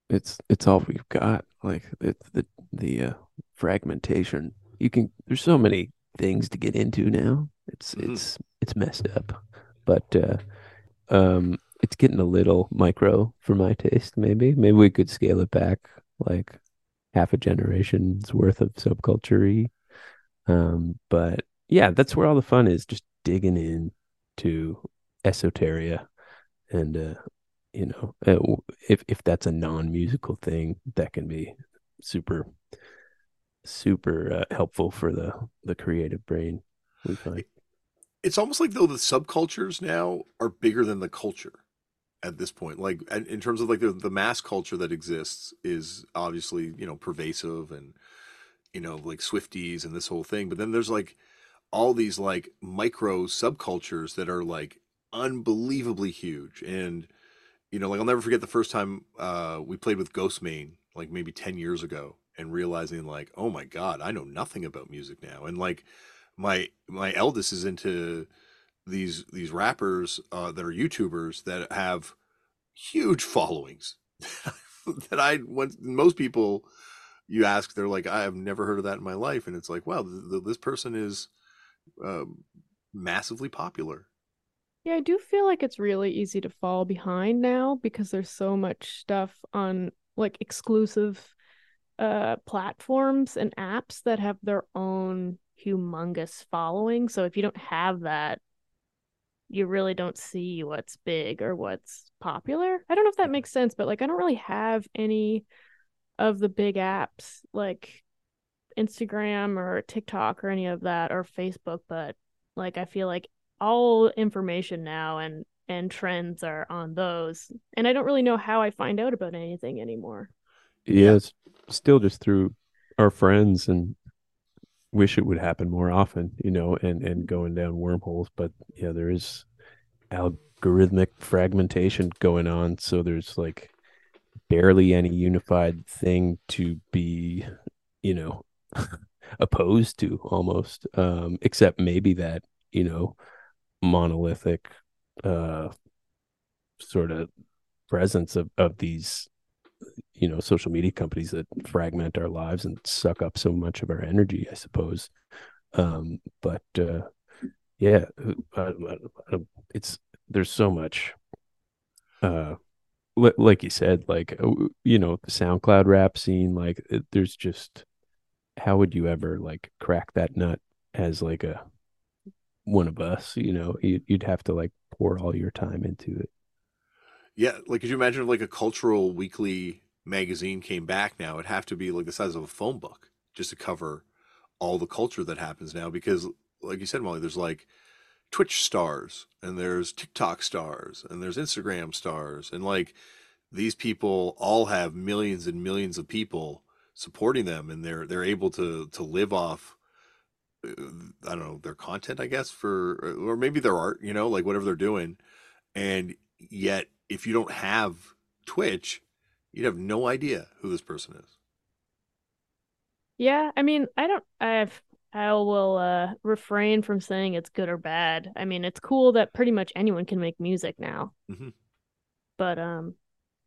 it's it's all we've got. Like it's the the uh, fragmentation. You can there's so many things to get into now. It's Mhm. it's it's messed up, but uh, um, it's getting a little micro for my taste. Maybe maybe we could scale it back like half a generation's worth of subculture. Um, but yeah, that's where all the fun is. Just digging in to esoteria and uh you know uh, if if that's a non-musical thing that can be super super uh, helpful for the the creative brain we find It's almost like though the subcultures now are bigger than the culture at this point. Like in terms of like the the mass culture that exists is obviously you know pervasive and you know like Swifties and this whole thing. But then there's like all these like micro subcultures that are like unbelievably huge and you know like I'll never forget the first time uh we played with ghost Ghostemane like maybe 10 years ago and realizing like oh my god I know nothing about music now and like my my eldest is into these these rappers uh that are YouTubers that have huge followings that I when most people you ask they're like I have never heard of that in my life and it's like wow th- th- this person is um, massively popular. Yeah, I do feel like it's really easy to fall behind now because there's so much stuff on like exclusive uh platforms and apps that have their own humongous following. So if you don't have that, you really don't see what's big or what's popular. I don't know if that makes sense, but like I don't really have any of the big apps like Instagram or TikTok or any of that or Facebook, but like I feel like all information now and and trends are on those. And I don't really know how I find out about anything anymore. yeah it's still just through our friends and wish it would happen more often you know and and going down wormholes. But yeah there is algorithmic fragmentation going on. So there's like barely any unified thing to be you know opposed to almost um except maybe that you know monolithic uh sort of presence of of these you know social media companies that fragment our lives and suck up so much of our energy i suppose. Um but uh yeah I, I, I, it's there's so much uh li- like you said like uh, you know the soundcloud rap scene like it, there's just how would you ever like crack that nut as like a one of us you know? You, you'd have to like pour all your time into it. Yeah, like could you imagine like a cultural weekly magazine came back now? It'd have to be like the size of a phone book just to cover all the culture that happens now. Because, like you said, Molly, there's like Twitch stars and there's TikTok stars and there's Instagram stars, and like these people all have millions and millions of people supporting them, and they're they're able to to live off. uh, I don't know their content, I guess, for or maybe their art, you know, like whatever they're doing, and yet if you don't have Twitch, you'd have no idea who this person is. Yeah, I mean, I don't I've I will uh refrain from saying it's good or bad. I mean, it's cool that pretty much anyone can make music now. Mhm. But um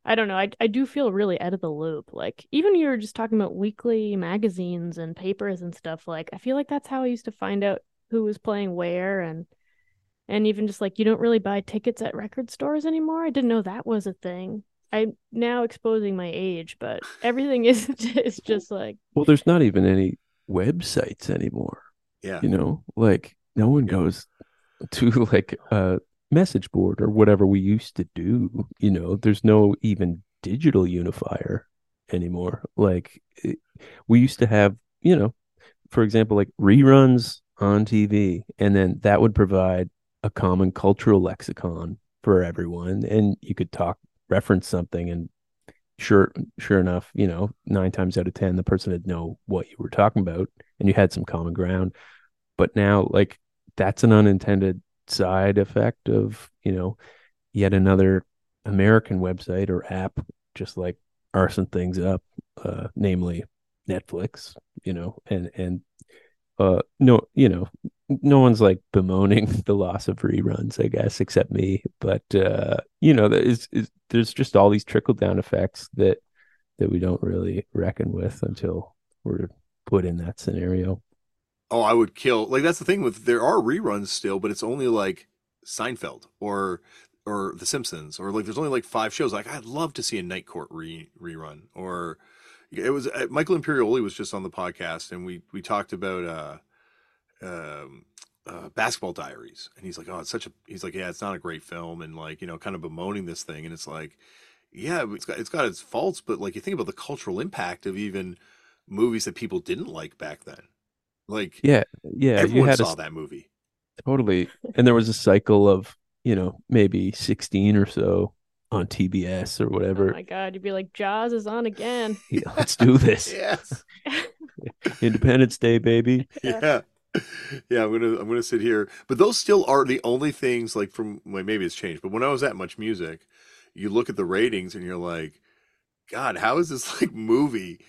I don't know. I I do feel really out of the loop. Like even you were just talking about weekly magazines and papers and stuff. Like I feel like that's how I used to find out who was playing where and and even just like you don't really buy tickets at record stores anymore. I didn't know that was a thing. I'm now exposing my age, but everything is is just like Well, there's not even any websites anymore. Yeah. You know, like no one goes to like a message board or whatever we used to do. You know, there's no even digital unifier anymore. Like it, we used to have, you know, for example, like reruns on TV, and then that would provide a common cultural lexicon for everyone, and you could talk reference something and sure sure enough you know nine times out of ten the person would know what you were talking about and you had some common ground. But now like that's an unintended side effect of you know yet another american website or app just like arson things up uh namely netflix you know and and uh no you know no one's like bemoaning the loss of reruns i guess except me but uh you know is is there's just all these trickle down effects that that we don't really reckon with until we're put in that scenario Oh, I would kill. Like that's the thing with there are reruns still, but it's only like Seinfeld or or The Simpsons or like there's only like five shows. Like I'd love to see a Night Court re rerun or it was uh, Michael Imperioli was just on the podcast and we we talked about uh um uh, basketball diaries. And he's like oh it's such a he's like yeah it's not a great film and like you know kind of bemoaning this thing. And it's like yeah it's got it's got its faults but like you think about the cultural impact of even movies that people didn't like back then. Like yeah yeah everyone you had saw a, that movie. Totally. And there was a cycle of you know maybe 16 or so on tbs or oh whatever. my god, you'd be like Jaws is on again. yeah, let's do this. Yes. Independence day baby. Yeah yeah i'm gonna i'm gonna sit here. But those still are the only things like from well, maybe it's changed but when i was at MuchMusic you look at the ratings and you're like god how is this like movie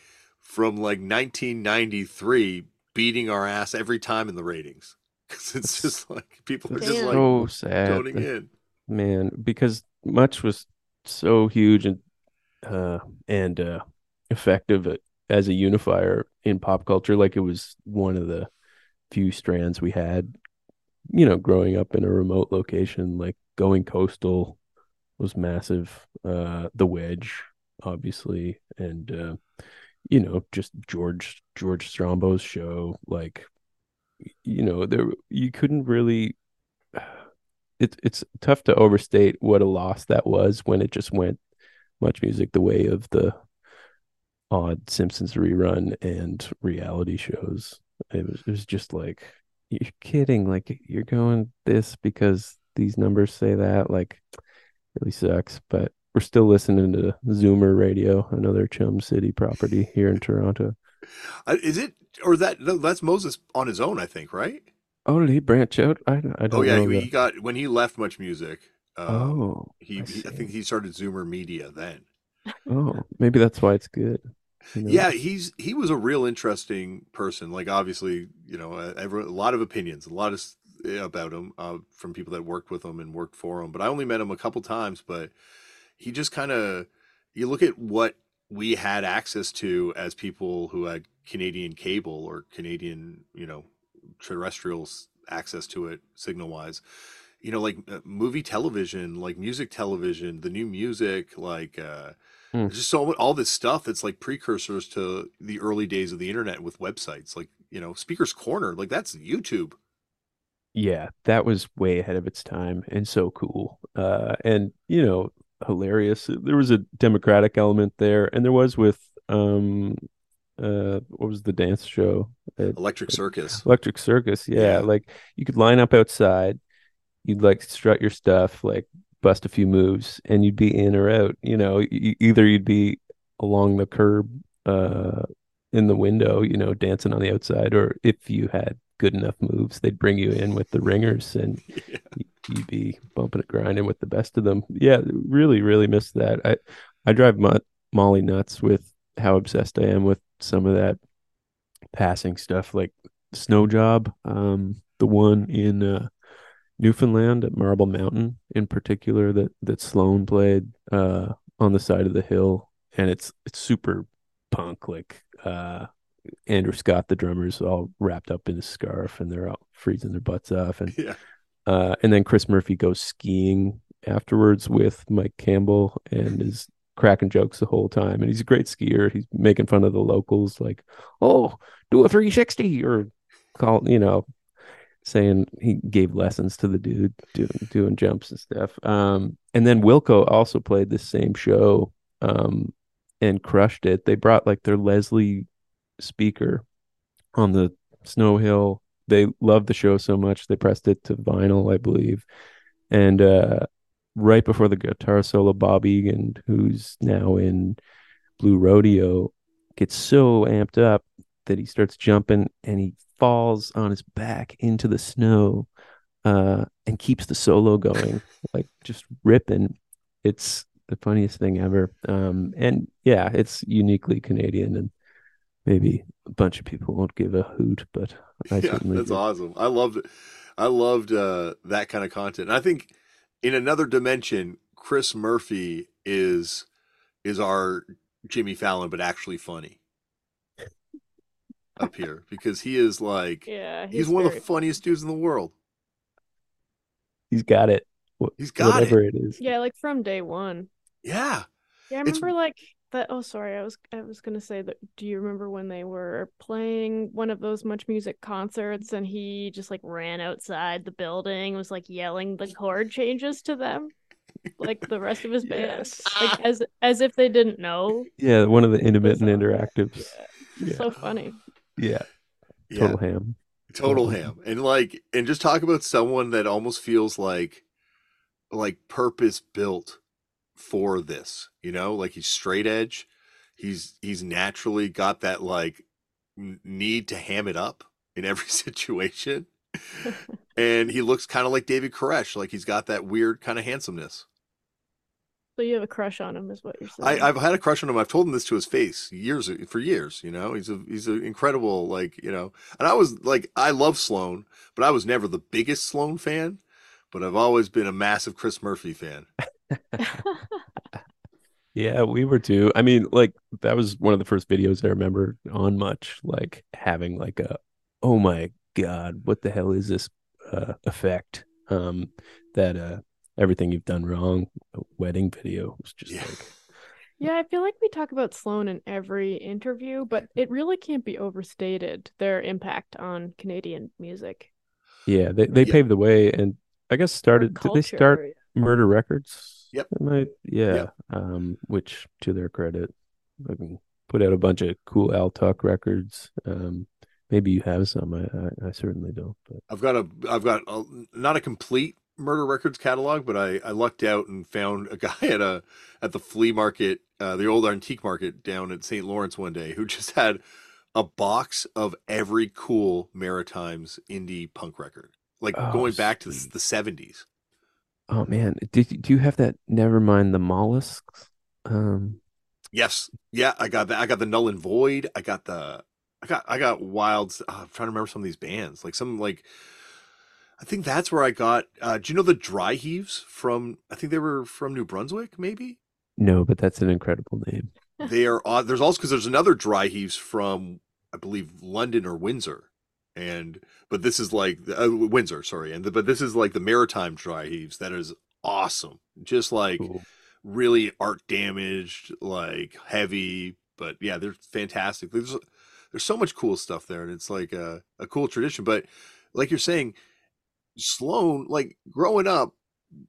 from like 1993 beating our ass every time in the ratings? Because it's just like people are just like so sad toning in. Man because much was so huge and uh and uh effective at, as a unifier in pop culture like it was one of the few strands we had you know growing up in a remote location like going coastal was massive uh the wedge obviously and uh you know just george george strombo's show like you know there you couldn't really it's it's tough to overstate what a loss that was when it just went MuchMusic the way of the odd Simpsons rerun and reality shows. It was it was just like you're kidding, like you're going this because these numbers say that, like really sucks. But we're still listening to Zoomer Radio, another Chum City property here in Toronto. Uh, is it or that no, that's moses on his own i think right Oh, did he branch out? I, I don't oh yeah he, he got when he left MuchMusic um, oh, he, I he I think he started zoomer media then oh, maybe that's why it's good. You know? Yeah, he's he was a real interesting person. Like obviously, you know, uh, every, a lot of opinions, a lot of s- about him uh, from people that worked with him and worked for him. But I only met him a couple times. But he just kind of you look at what we had access to as people who had Canadian cable or Canadian, you know, terrestrial access to it signal wise. You know, like uh, movie television, like music television, the new music, like. uh Hmm. there's just so all this stuff that's like precursors to the early days of the internet with websites like you know speakers corner like that's youtube yeah, that was way ahead of its time and so cool. Uh, and you know, hilarious. There was a democratic element there, and there was with um, uh, what was the dance show? at electric circus Electric Circus. Yeah, Yeah. like you could line up outside, you'd like strut your stuff, like bust a few moves, and you'd be in or out. You know, either you'd be along the curb, uh, in the window, you know, dancing on the outside, or if you had good enough moves, they'd bring you in with the ringers, and Yeah. you'd be bumping and grinding with the best of them. Yeah, really, really miss that. I I drive Mo- Molly nuts with how obsessed I am with some of that passing stuff, like Snow Job, um, the one in uh, Newfoundland at Marble Mountain, in particular, that that Sloan played. Uh, on the side of the hill, and it's it's super punk. Like uh, Andrew Scott, the drummer, is all wrapped up in a scarf, and they're all freezing their butts off, and Yeah. uh, and then Chris Murphy goes skiing afterwards with Mike Campbell and is cracking jokes the whole time. And he's a great skier. He's making fun of the locals, like, "Oh, do a 360," or call you know, saying he gave lessons to the dude doing doing jumps and stuff. Um, and then Wilco also played this same show, um, and crushed it. They brought like their Leslie speaker on the Snow Hill. They loved the show so much they pressed it to vinyl, I believe. And uh, right before the guitar solo, Bob Egan, who's now in Blue Rodeo, gets so amped up that he starts jumping and he falls on his back into the snow uh, and keeps the solo going, like just ripping. It's the funniest thing ever. Um, and yeah, it's uniquely Canadian and maybe a bunch of people won't give a hoot, but I yeah, certainly that's do. awesome. I loved it. I loved uh, that kind of content. And I think in another dimension, Chris Murphy is is our Jimmy Fallon, but actually funny up here because he is like Yeah, he's, one of the very funniest dudes in the world. He's got it. He's got whatever it. it is. Yeah, like from day one. Yeah, Yeah, I It's- remember like that. Oh, sorry, I was I was gonna say that. Do you remember when they were playing one of those Much Music concerts and he just like ran outside the building, was like yelling the chord changes to them, like the rest of his band, Yes. like as as if they didn't know. Yeah, one of the intermittent song. interactives. It's Yeah. so funny. Yeah, yeah, total ham. total Mhm. ham. And like, and just talk about someone that almost feels like like purpose built for this. You know, like he's straight edge. He's he's naturally got that like need to ham it up in every situation. and he looks kind of like David Koresh, like he's got that weird kind of handsomeness. So you have a crush on him, is what you're saying? I, I've had a crush on him. I've told him this to his face years for years. You know, he's a he's an incredible like you know. And I was like, I love Sloan, but I was never the biggest Sloan fan. But I've always been a massive Chris Murphy fan. Yeah, we were too. I mean, like that was one of the first videos I remember on much like having like a oh my god, what the hell is this uh effect? Um that uh everything you've done wrong wedding video was just Yeah. like Yeah, I feel like we talk about Sloan in every interview, but it really can't be overstated their impact on Canadian music. yeah, they they Yeah. paved the way and I guess or started did they start culture. Murder Records? Yep. Am I- yeah. Yep. Um, which to their credit, fucking put out a bunch of cool Al Tuck records. Um, maybe you have some. I, I, I certainly don't. But I've got a I've got a, not a complete Murder Records catalog, but I I lucked out and found a guy at a at the flea market, uh, the old antique market down at St. Lawrence one day, who just had a box of every cool Maritimes indie punk record, like Oh, going back to the, 70s. oh man, did do you have that? Never mind the mollusks. Um, Yes, yeah, I got that. I got the Null and Void. I got the I got I got Wilds. Oh, I'm trying to remember some of these bands, like some like. I think that's where I got. Uh, do you know the Dry Heaves from? I think they were from New Brunswick, maybe. no, but that's an incredible name. they are odd. There's also because there's another dry heaves from I believe London or Windsor, and but this is like uh, Windsor, sorry, and the, but this is like the maritime dry heaves that is awesome, just like Cool. really art damaged, like heavy, but yeah, they're fantastic. There's there's so much cool stuff there, and it's like a, a cool tradition. But like you're saying, Sloan, like growing up,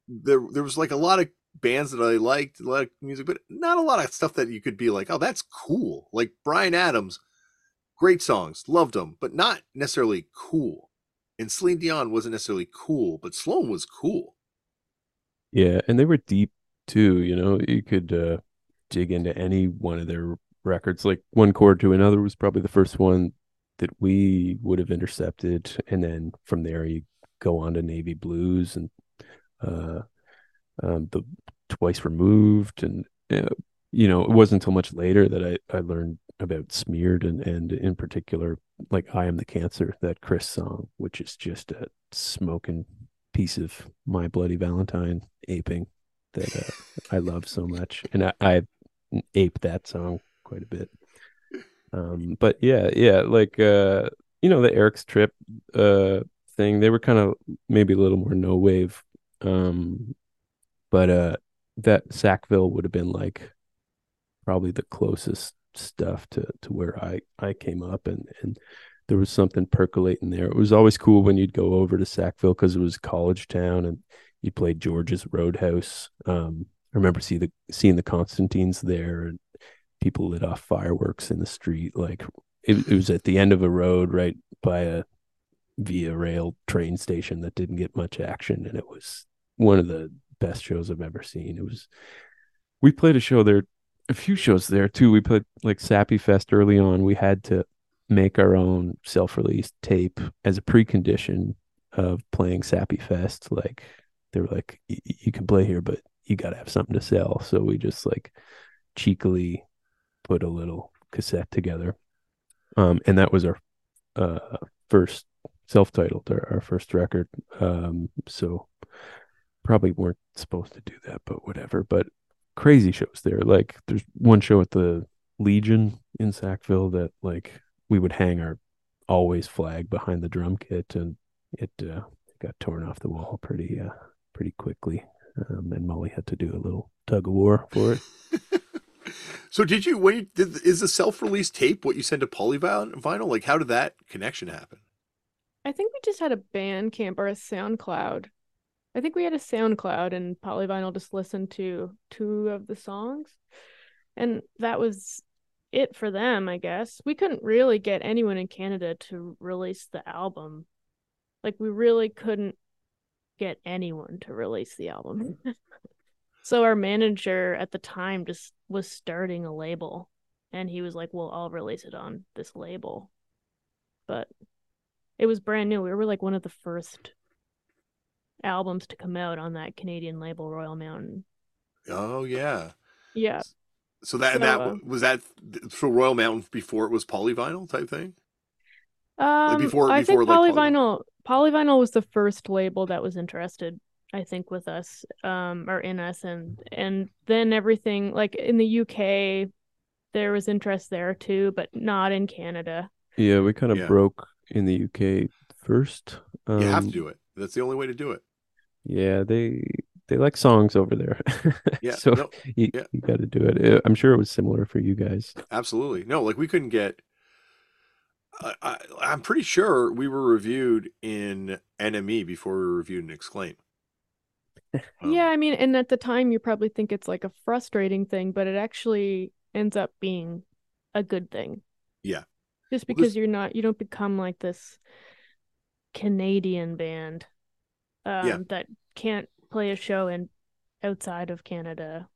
there there was like a lot of bands that I liked, a lot of music, but not a lot of stuff that you could be like, oh, that's cool. Like Bryan Adams, great songs, loved them, but not necessarily cool. And Celine Dion wasn't necessarily cool, but Sloan was cool. Yeah, and they were deep too. You know, you could uh, dig into any one of their records. Like one chord to another was probably the first one that we would have intercepted, and then from there you go on to Navy Blues and uh, um, the Twice Removed, and uh, you know, it wasn't until much later that I I learned about Smeared and and in particular like I Am the Cancer, that Chris song, which is just a smoking piece of My Bloody Valentine aping that uh, I love so much, and I, I ape that song quite a bit. Um, but yeah, yeah, like uh, you know, the Eric's Trip uh thing, they were kind of maybe a little more no wave. Um, but uh, that Sackville would have been like probably the closest stuff to to where I I came up, and and there was something percolating there. It was always cool when you'd go over to Sackville because it was college town, and you played George's Roadhouse. Um, I remember see the seeing the Constantines there, and people lit off fireworks in the street. Like it, it was at the end of a road, right by a via rail train station that didn't get much action, and it was one of the best shows I've ever seen. It was. We played a show there, a few shows there too. We put like Sappy Fest early on. We had to make our own self-released tape as a precondition of playing Sappy Fest. Like they were like, you can play here, but you got to have something to sell. So we just like cheekily put a little cassette together. Um, and that was our uh, first self-titled, our, our first record. Um, so probably weren't supposed to do that, but whatever. But crazy shows there. Like there's one show at the Legion in Sackville that like we would hang our Alvvays flag behind the drum kit and it uh, got torn off the wall pretty uh, pretty quickly. Um, and Molly had to do a little tug of war for it. so did you when you did is the self-release tape what you sent to polyvinyl like how did that connection happen I think we just had a Bandcamp or a SoundCloud. I think we had a SoundCloud and Polyvinyl just listened to two of the songs. And that was it for them, I guess. We couldn't really get anyone in Canada to release the album. Like we really couldn't get anyone to release the album. Mm-hmm. so our manager at the time just was starting a label and he was like, "Well, I'll release it on this label." But it was brand new. We were like one of the first albums to come out on that Canadian label, Royal Mountain. Oh yeah. Yeah. So that So, that uh, was that for Royal Mountain before it was polyvinyl type thing. Um, before- I before, think like, Polyvinyl Polyvinyl was the first label that was interested, I think, with us, um, or in us, and and then everything like in the UK, there was interest there too, but not in Canada. Yeah, we kind of Yeah. broke in the UK first. Um, you have to do it. That's the only way to do it. Yeah, they they like songs over there. Yeah. so no, you, yeah. you got to do it. I'm sure it was similar for you guys. absolutely. No, like we couldn't get. I, I, I'm pretty sure we were reviewed in NME before we were reviewed in Exclaim. Um, yeah, I mean, and at the time, you probably think it's like a frustrating thing, but it actually ends up being a good thing. Yeah. Just Well, because this- you're not, you don't become like this Canadian band um, Yeah. that can't play a show in outside of Canada.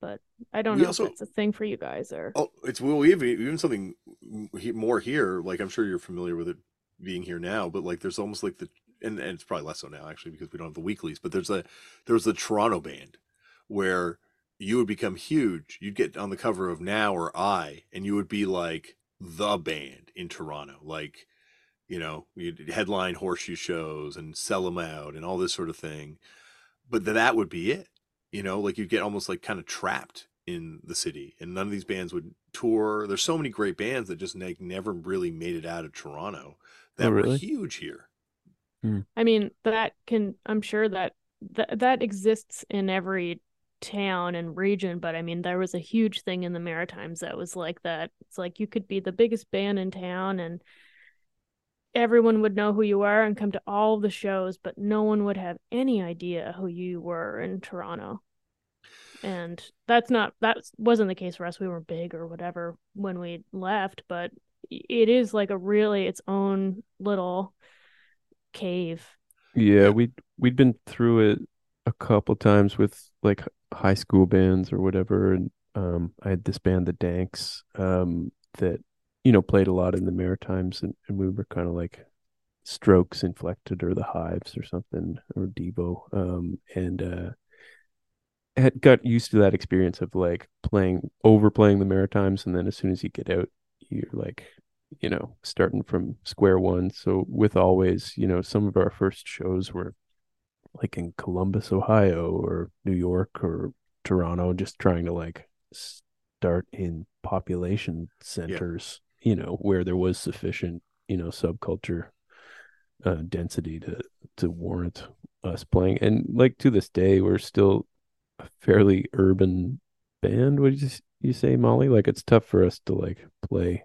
But Eye don't We know also- if that's a thing for you guys or. Oh, it's well, even even something more here. Like I'm sure you're familiar with it being here now, but like there's almost like the and, and it's probably less so now actually because we don't have the weeklies. But there's a there's the Toronto band where you would become huge. You'd get on the cover of Now or I, and you would be like the band in Toronto. Like you know, you'd headline horseshoe shows and sell them out and all this sort of thing. But th- that would be it. You know, like you'd get almost like kind of trapped in the city, and none of these bands would tour. There's so many great bands that just like never really made it out of Toronto that Oh, were huge here. Hmm. I mean, that can, I'm sure that that, that exists in every town and region, but I mean, there was a huge thing in the Maritimes that was like that. It's like you could be the biggest band in town and everyone would know who you are and come to all the shows, but no one would have any idea who you were in Toronto. And that's not, that wasn't the case for us. We were big or whatever when we left, but it is like a really its own little cave. Yeah, we'd we'd been through it a couple times with like high school bands or whatever, and um, I had this band, the Danks, um, that you know played a lot in the Maritimes, and, and we were kind of like Strokes inflected or the Hives or something or Devo, um, and uh, had got used to that experience of like playing overplaying the Maritimes, and then as soon as you get out, you're like you know, starting from square one. So with Alvvays, you know, some of our first shows were like in Columbus, Ohio, or New York, or Toronto, just trying to like start in population centers, yeah. you know, where there was sufficient, you know, subculture uh, density to to warrant us playing. And like to this day, we're still a fairly urban band. Would you you say, Molly? Like it's tough for us to like play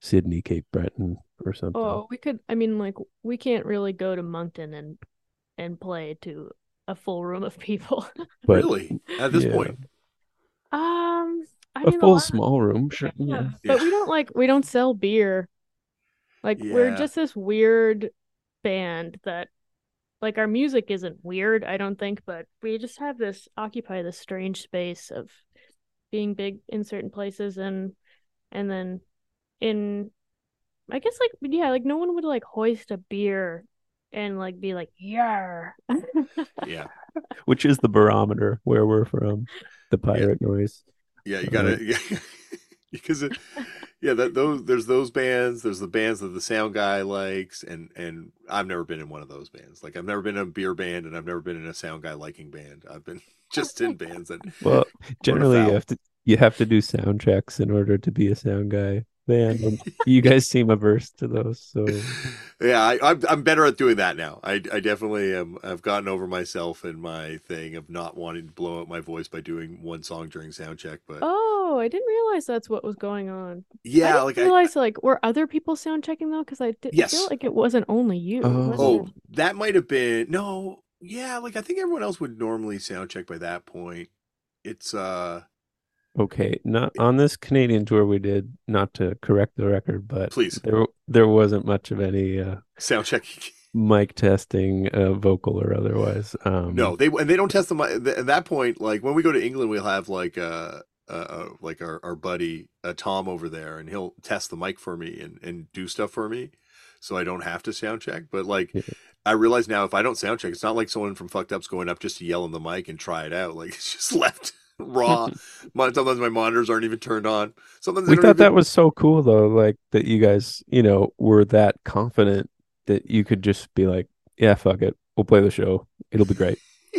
Sydney, Cape Breton, or something. Oh, we could. I mean, like we can't really go to Moncton and and play to a full room of people. but, really, at this yeah. point. Um, I a mean, full a small room, sure. Yeah. yeah. But we don't like we don't sell beer. Like yeah. we're just this weird band that like our music isn't weird, I don't think, but we just have this occupy this strange space of being big in certain places and and then in I guess like yeah, like no one would like hoist a beer and like be like yeah yeah. Which is the barometer where we're from the pirate yeah. noise. Yeah you gotta uh, yeah. Because it yeah that those there's those bands there's the bands that the sound guy likes and and i've never been in one of those bands. Like i've never been in a beer band and i've never been in a sound guy liking band. I've been just in bands that well generally you have to you have to do sound checks in order to be a sound guy man you guys seem averse to those so. Yeah I, am I'm, I'm better at doing that now. I i definitely am i've gotten over myself and my thing of not wanting to blow out my voice by doing one song during sound check but oh i didn't realize that's what was going on. Yeah like I like realize like were other people sound checking though? Because i did yes. feel like it wasn't only you. Oh, oh that might have been no yeah like i think everyone else would normally sound check by that point. It's uh Okay, not on this Canadian tour we did. Not to correct the record, but please, there there wasn't much of any uh, sound checking, mic testing, uh, vocal or otherwise. Um, no, they and they don't test the mic at that point. Like when we go to England, we'll have like uh, uh, uh like our our buddy uh, Tom over there, and he'll test the mic for me and and do stuff for me, so I don't have to sound check. But like. Yeah. I realize now if I don't sound check, it's not like someone from Fucked Up's going up just to yell in the mic and try it out. Like it's just left raw. Sometimes my monitors aren't even turned on. Sometimes we thought even... that was so cool though, like that you guys, you know, were that confident that you could just be like, "Yeah, fuck it, we'll play the show. It'll be great."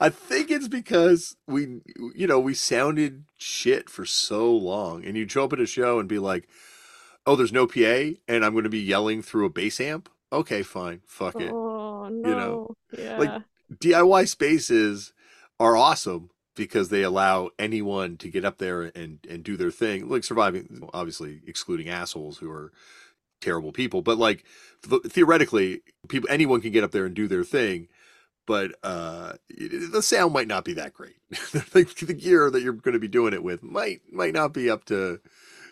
I think it's because we, you know, we sounded shit for so long, and you'd show up at a show and be like, "Oh, there's no PA, and I'm going to be yelling through a bass amp." Okay, fine, fuck it. Oh no, you know, yeah. Like DIY spaces are awesome because they allow anyone to get up there and and do their thing like surviving obviously excluding assholes who are terrible people but like theoretically people anyone can get up there and do their thing but uh the sound might not be that great. Like the gear that you're going to be doing it with might might not be up to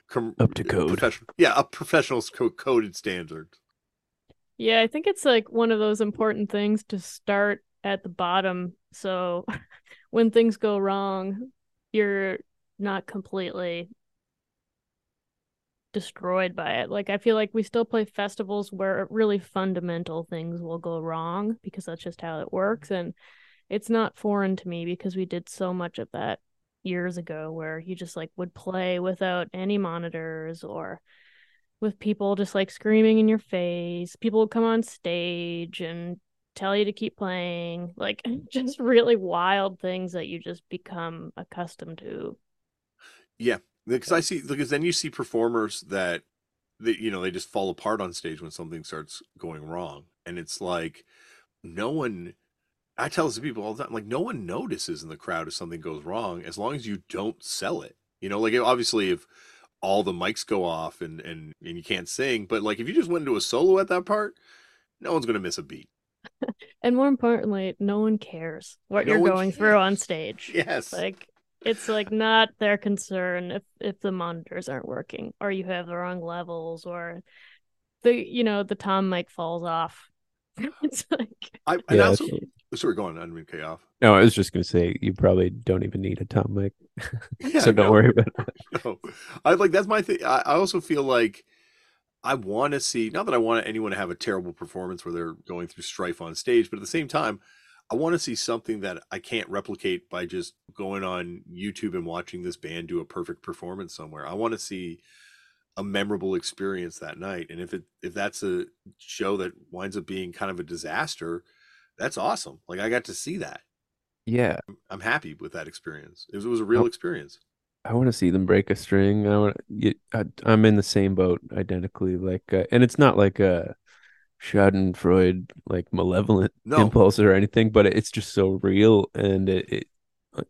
com- up to code. yeah a professional co- coded standard yeah i think it's like one of those important things to start at the bottom so when things go wrong, you're not completely destroyed by it. Like I feel like we still play festivals where really fundamental things will go wrong because that's just how it works mm-hmm. and it's not foreign to me because we did so much of that years ago where you just like would play without any monitors or with people just like screaming in your face. People would come on stage and tell you to keep playing like just really wild things that you just become accustomed to. Yeah because i see because then you see performers that that you know they just fall apart on stage when something starts going wrong and it's like no one i tell this to people all the time like no one notices in the crowd if something goes wrong as long as you don't sell it you know like obviously if all the mics go off and and and you can't sing but like if you just went into a solo at that part no one's going to miss a beat and more importantly, no one cares what no you're going cares. through on stage. Yes. Like it's like not their concern if if the monitors aren't working or you have the wrong levels or the you know the tom mic falls off. it's like I, I yeah, also, oh, sorry, go on. I didn't mean to off. No, I was just gonna say you probably don't even need a tom mic, yeah, so don't no, worry about it. No, I like that's my thing. I, I also feel like I want to see not that I want anyone to have a terrible performance where they're going through strife on stage, but at the same time, I want to see something that I can't replicate by just going on YouTube and watching this band do a perfect performance somewhere. I want to see a memorable experience that night. And if it if that's a show that winds up being kind of a disaster, That's awesome. Like I got to see that. Yeah, I'm happy with that experience. It was, it was a real experience. I want to see them break a string. I want. I, I'm in the same boat, identically. Like, uh, and it's not like a Schadenfreude, like malevolent No. impulse or anything, but it's just so real, and it, it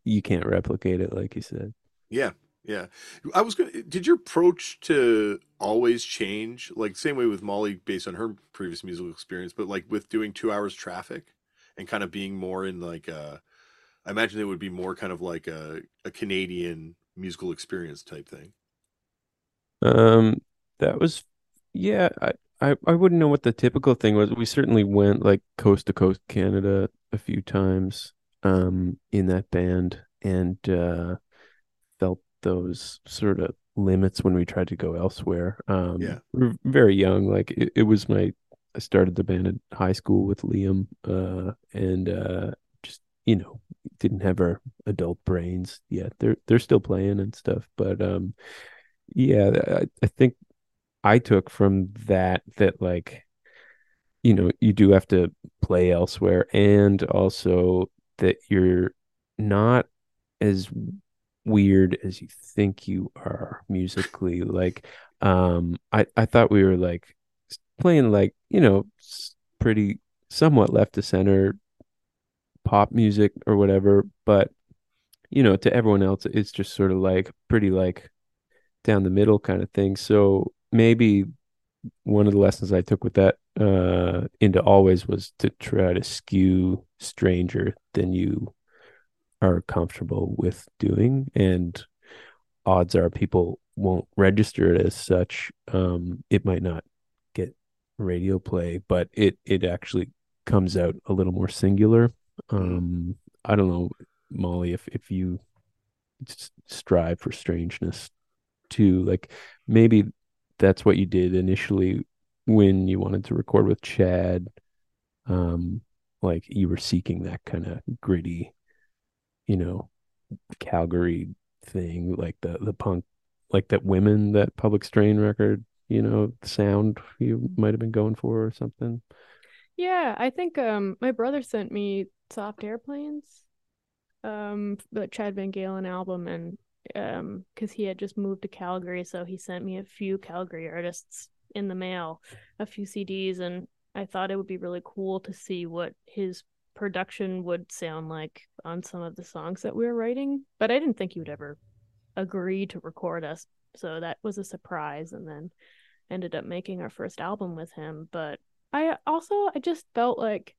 you can't replicate it, like you said. Yeah, yeah. I was going. to Did your approach to Alvvays change? Like same way with Molly, based on her previous musical experience, but like with doing two hours traffic, and kind of being more in like uh I imagine it would be more kind of like a a Canadian musical experience type thing. Um, that was, yeah. I, I, I wouldn't know what the typical thing was. We certainly went like coast to coast Canada a few times, um, in that band, and uh, felt those sort of limits when we tried to go elsewhere. Um, Yeah. we were very young. Like it, it was my, I started the band in high school with Liam, uh, and uh, you know didn't have our adult brains yet. They're they're still playing and stuff, but um yeah, I, I think I took from that that like you know, you do have to play elsewhere and also that you're not as weird as you think you are musically. Like um I I thought we were like playing like, you know, pretty somewhat left to center pop music or whatever, but you know, to everyone else it's just sort of like pretty like down the middle kind of thing. So maybe one of the lessons I took with that uh into Alvvays was to try to skew stranger than you are comfortable with doing and odds are people won't register it as such um it might not get radio play but it it actually comes out a little more singular um i don't know molly if if you strive for strangeness too like maybe that's what you did initially when you wanted to record with chad. Um like you were seeking that kind of gritty you know calgary thing like the the punk like that women that public strain record you know sound you might have been going for or something Yeah, I think um my brother sent me Soft Airplanes, um, the Chad VanGaalen album, and um, because he had just moved to Calgary, so he sent me a few Calgary artists in the mail, a few CDs, and I thought it would be really cool to see what his production would sound like on some of the songs that we were writing. But I didn't think he would ever agree to record us, so that was a surprise, and then ended up making our first album with him. But I also I just felt like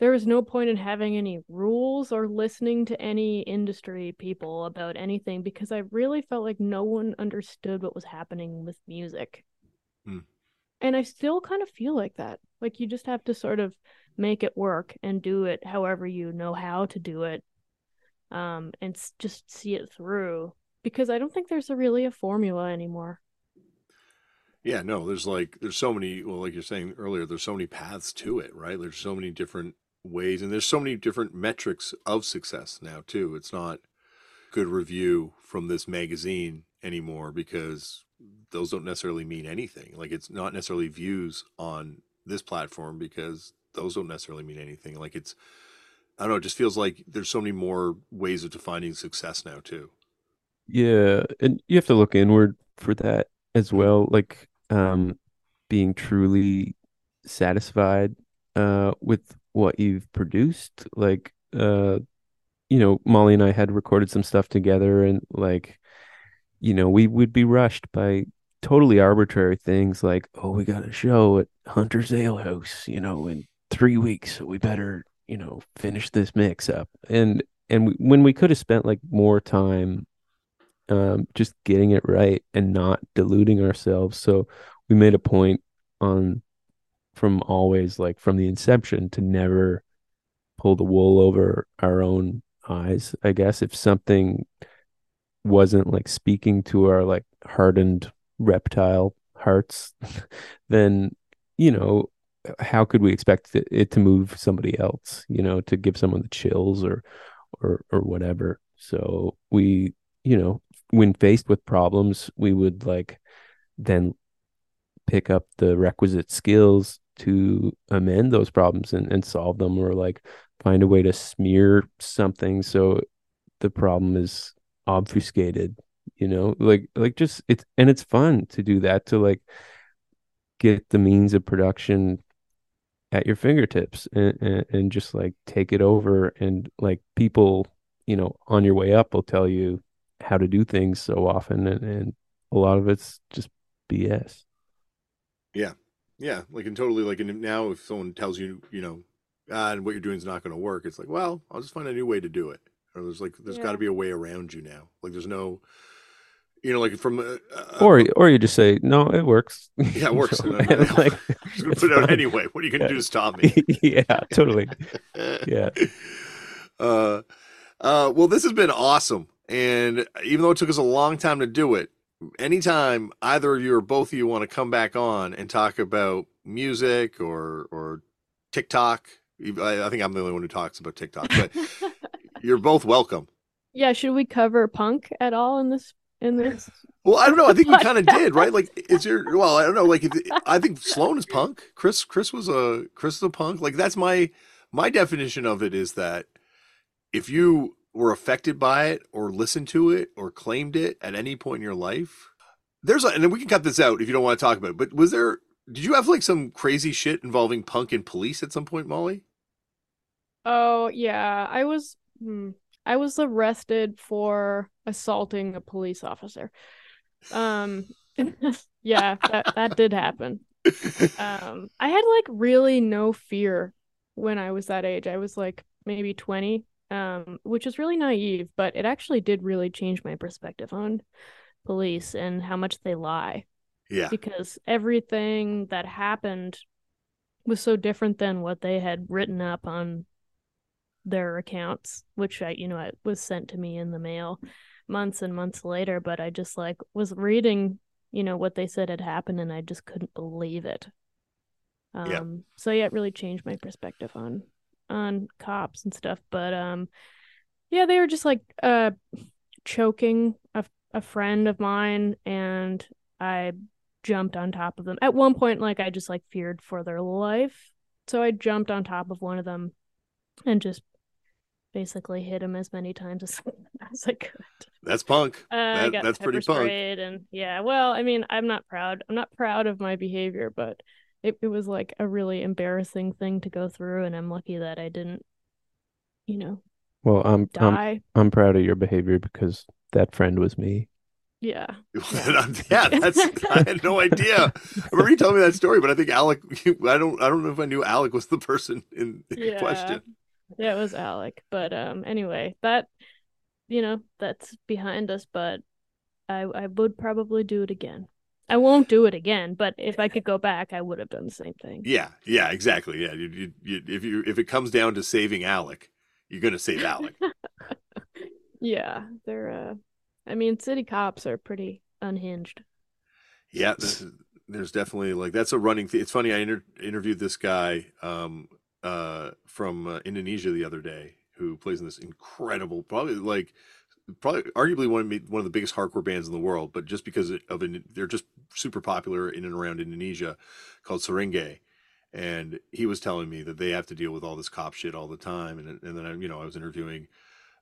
there was no point in having any rules or listening to any industry people about anything because I really felt like no one understood what was happening with music. Hmm. And I still kind of feel like that. Like you just have to sort of make it work and do it however you know how to do it. Um and just see it through because I don't think there's a really a formula anymore. Yeah, no, there's like there's so many well like you're saying earlier there's so many paths to it, right? There's so many different ways and there's so many different metrics of success now too. It's not good review from this magazine anymore because those don't necessarily mean anything. Like it's not necessarily views on this platform because those don't necessarily mean anything. Like it's I don't know, it just feels like there's so many more ways of defining success now too. Yeah, and you have to look inward for that as well, like um being truly satisfied uh with what you've produced. Like uh you know, Molly and I had recorded some stuff together and like you know, we would be rushed by totally arbitrary things like, oh, we got a show at Hunter's Ale House, you know, in three weeks, so we better, you know, finish this mix up. And and we, when we could have spent like more time um, just getting it right and not deluding ourselves. So we made a point on from Alvvays like from the inception to never pull the wool over our own eyes. I guess if something wasn't like speaking to our like hardened reptile hearts, then you know how could we expect it, to move somebody else? You know, to give someone the chills or or or whatever. So we, you know, when faced with problems, we would like then pick up the requisite skills to amend those problems and, and solve them or like find a way to smear something so the problem is obfuscated you know? Like like just it's and it's fun to do that to like get the means of production at your fingertips and, and, and just like take it over and like people you know on your way up will tell you how to do things so often and, and a lot of it's just bs Yeah, yeah, like and totally like and now if someone tells you, you know, ah, what you're doing is not going to work, it's like, well, I'll just find a new way to do it. Or there's like there's got to be a way around you now. Like there's no, you know, like from uh, or or you just say no it works yeah, it works. You know, And I'm like, just gonna put it out fine. anyway. What are you gonna Yeah. do to stop me? yeah totally Yeah. Uh, uh, well, this has been awesome. And even though it took us a long time to do it, anytime either of you or both of you want to come back on and talk about music or or TikTok, I, I think I'm the only one who talks about TikTok, but you're both welcome. yeah, should we cover punk at all in this in this? Well, I don't know. I think we kind of did, right? Like, is your well? I don't know. Like, if, I think Sloan is punk. Chris, Chris was a Chris is a punk. Like, that's my my definition of it is that if you were affected by it or listened to it or claimed it at any point in your life, there's a, and then we can cut this out if you don't want to talk about it. But was there? Did you have like some crazy shit involving punk and police at some point, Molly? Oh yeah, I was hmm, I was arrested for assaulting a police officer. Um yeah, that that did happen. Um I had like really no fear when I was that age. I was like maybe 20, um which is really naive, but it actually did really change my perspective on police and how much they lie yeah, because everything that happened was so different than what they had written up on their accounts, which I, you know, it was sent to me in the mail months and months later. But I just like was reading, you know, what they said had happened, and I just couldn't believe it. Um, Yeah. so yeah, it really changed my perspective on on cops and stuff. But um, yeah, they were just like uh choking a a friend of mine, and I jumped on top of them. At one point, like I just like feared for their life. So I jumped on top of one of them and just basically hit him as many times as, as I could. that's punk. Uh, That- that's pretty punk. and yeah, well, I mean, I'm not proud. I'm not proud of my behavior, but it, it was like a really embarrassing thing to go through and I'm lucky that I didn't, you know, well i'm i'm i'm proud of your behavior because that friend was me yeah. yeah, that's I had no idea. I remember you telling me that story, but I think Alec. I don't. I don't know if I knew Alec was the person in, in Yeah. question. Yeah, it was Alec. But um anyway, that you know, that's behind us, but I I would probably do it again. I won't do it again, but if I could go back, I would have done the same thing. Yeah, yeah, exactly. Yeah, you, you, you, if you if it comes down to saving Alec, you're gonna save Alec. Yeah, they're uh I mean, city cops are pretty unhinged. Yeah, this there's definitely like that's a running. Th- it's funny. I inter- interviewed this guy um, uh, from uh, Indonesia the other day who plays in this incredible, probably like probably arguably one of one of the biggest hardcore bands in the world. But just because of it, they're just super popular in and around Indonesia, called Seringai. And he was telling me that they have to deal with all this cop shit all the time. And and then I, you know I was interviewing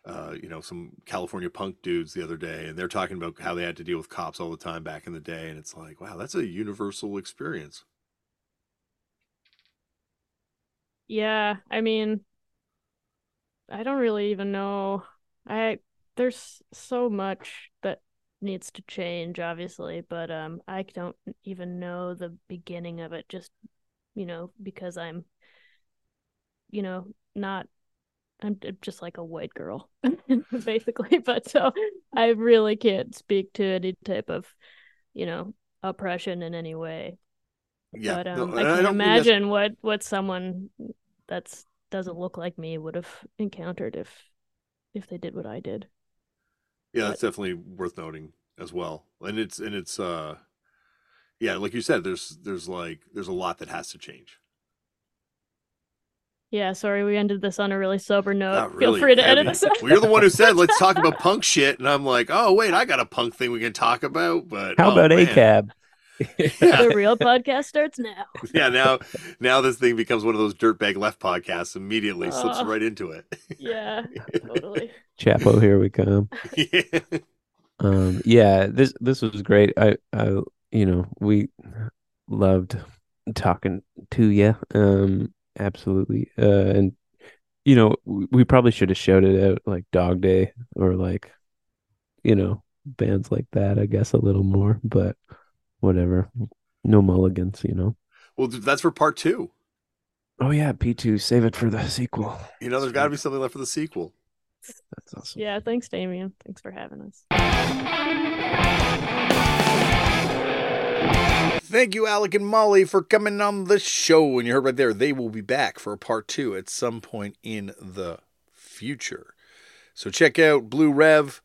uh, you know, some California punk dudes the other day, and they're talking about how they had to deal with cops all the time back in the day, and it's like, wow, that's a universal experience. Yeah, I mean, I don't really even know. I there's so much that needs to change, obviously, but um, I don't even know the beginning of it. Just you know, because I'm, you know, not. I'm just like a white girl, basically. But so I really can't speak to any type of, you know, oppression in any way. Yeah, But no, um, I and can don't imagine what what someone that's doesn't look like me would have encountered if if they did what I did. Yeah, that's definitely worth noting as well. And it's and it's uh, yeah, like you said, there's there's like there's a lot that has to change. Yeah, sorry, we ended this on a really sober note. Not Feel really free to heavy. edit this out. Well, you're the one who said let's talk about punk shit, and I'm like, oh wait, I got a punk thing we can talk about. But how oh, about man. acab The real podcast starts now. Yeah, now now this thing becomes one of those dirtbag left podcasts. Immediately slips Oh. right into it. Yeah, totally. Chapo, here we come. yeah. Um, yeah, this this was great. I, I, you know, we loved talking to you. Um, absolutely. Uh, and you know, we, we probably should have shouted out like Dog Day or like, you know, bands like that. I guess a little more, but whatever. No mulligans, you know. Well, that's for part two. Oh yeah, P two. Save it for the sequel. You know, there's got to be something left for the sequel. That's awesome. Yeah, thanks, Damian. Thanks for having us. Thank you, Alec and Molly, for coming on the show. And you heard right there, they will be back for a part two at some point in the future. So check out Blue Rev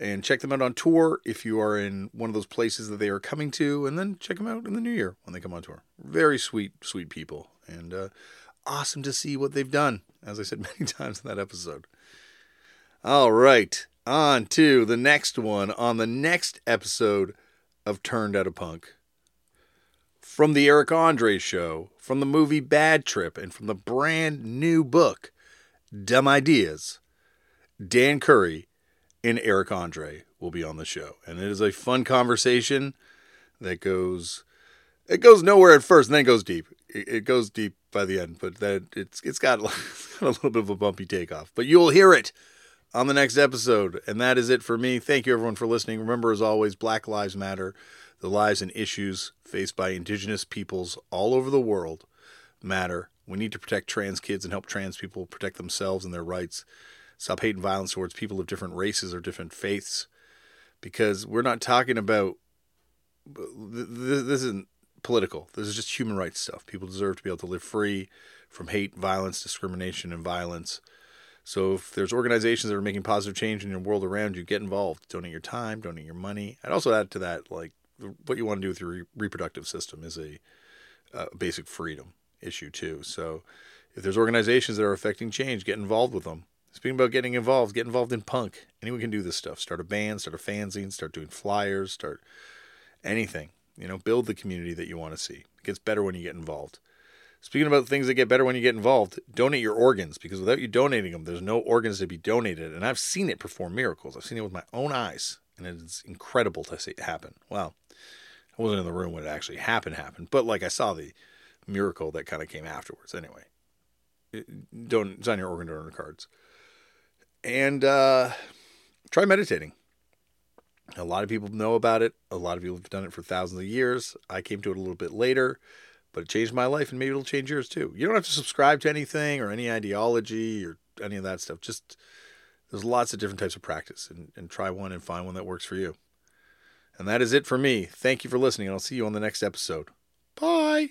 and check them out on tour if you are in one of those places that they are coming to. And then check them out in the new year when they come on tour. Very sweet, sweet people. And uh, awesome to see what they've done, as I said many times in that episode. All right, on to the next one on the next episode of Turned Out a Punk from the Eric Andre show, from the movie Bad Trip, and from the brand new book, Dumb Ideas, Dan Curry and Eric Andre will be on the show. And it is a fun conversation that goes it goes nowhere at first and then goes deep. It, goes deep by the end, but that it's it's got a little bit of a bumpy takeoff. But you'll hear it on the next episode. And that is it for me. Thank you everyone for listening. Remember as always, Black Lives Matter. The lives and issues faced by indigenous peoples all over the world matter. We need to protect trans kids and help trans people protect themselves and their rights. Stop hate and violence towards people of different races or different faiths. Because we're not talking about th- th- this isn't political. This is just human rights stuff. People deserve to be able to live free from hate, violence, discrimination, and violence. So if there's organizations that are making positive change in your world around you, get involved. Donate your time, donate your money. I'd also add to that, like what you want to do with your re- reproductive system is a uh, basic freedom issue too. So if there's organizations that are affecting change, get involved with them. Speaking about getting involved, get involved in punk. Anyone can do this stuff. Start a band, start a fanzine, start doing flyers, start anything. You know, build the community that you want to see. It gets better when you get involved. Speaking about things that get better when you get involved, donate your organs because without you donating them, there's no organs to be donated. And I've seen it perform miracles. I've seen it with my own eyes, and it's incredible to see it happen. Well, I wasn't in the room when it actually happened, happened, but like I saw the miracle that kind of came afterwards. Anyway, don't sign your organ donor cards, and uh, try meditating. A lot of people know about it. A lot of people have done it for thousands of years. I came to it a little bit later but it changed my life and maybe it'll change yours too. You don't have to subscribe to anything or any ideology or any of that stuff. Just there's lots of different types of practice and, and try one and find one that works for you. And that is it for me. Thank you for listening. And I'll see you on the next episode. Bye.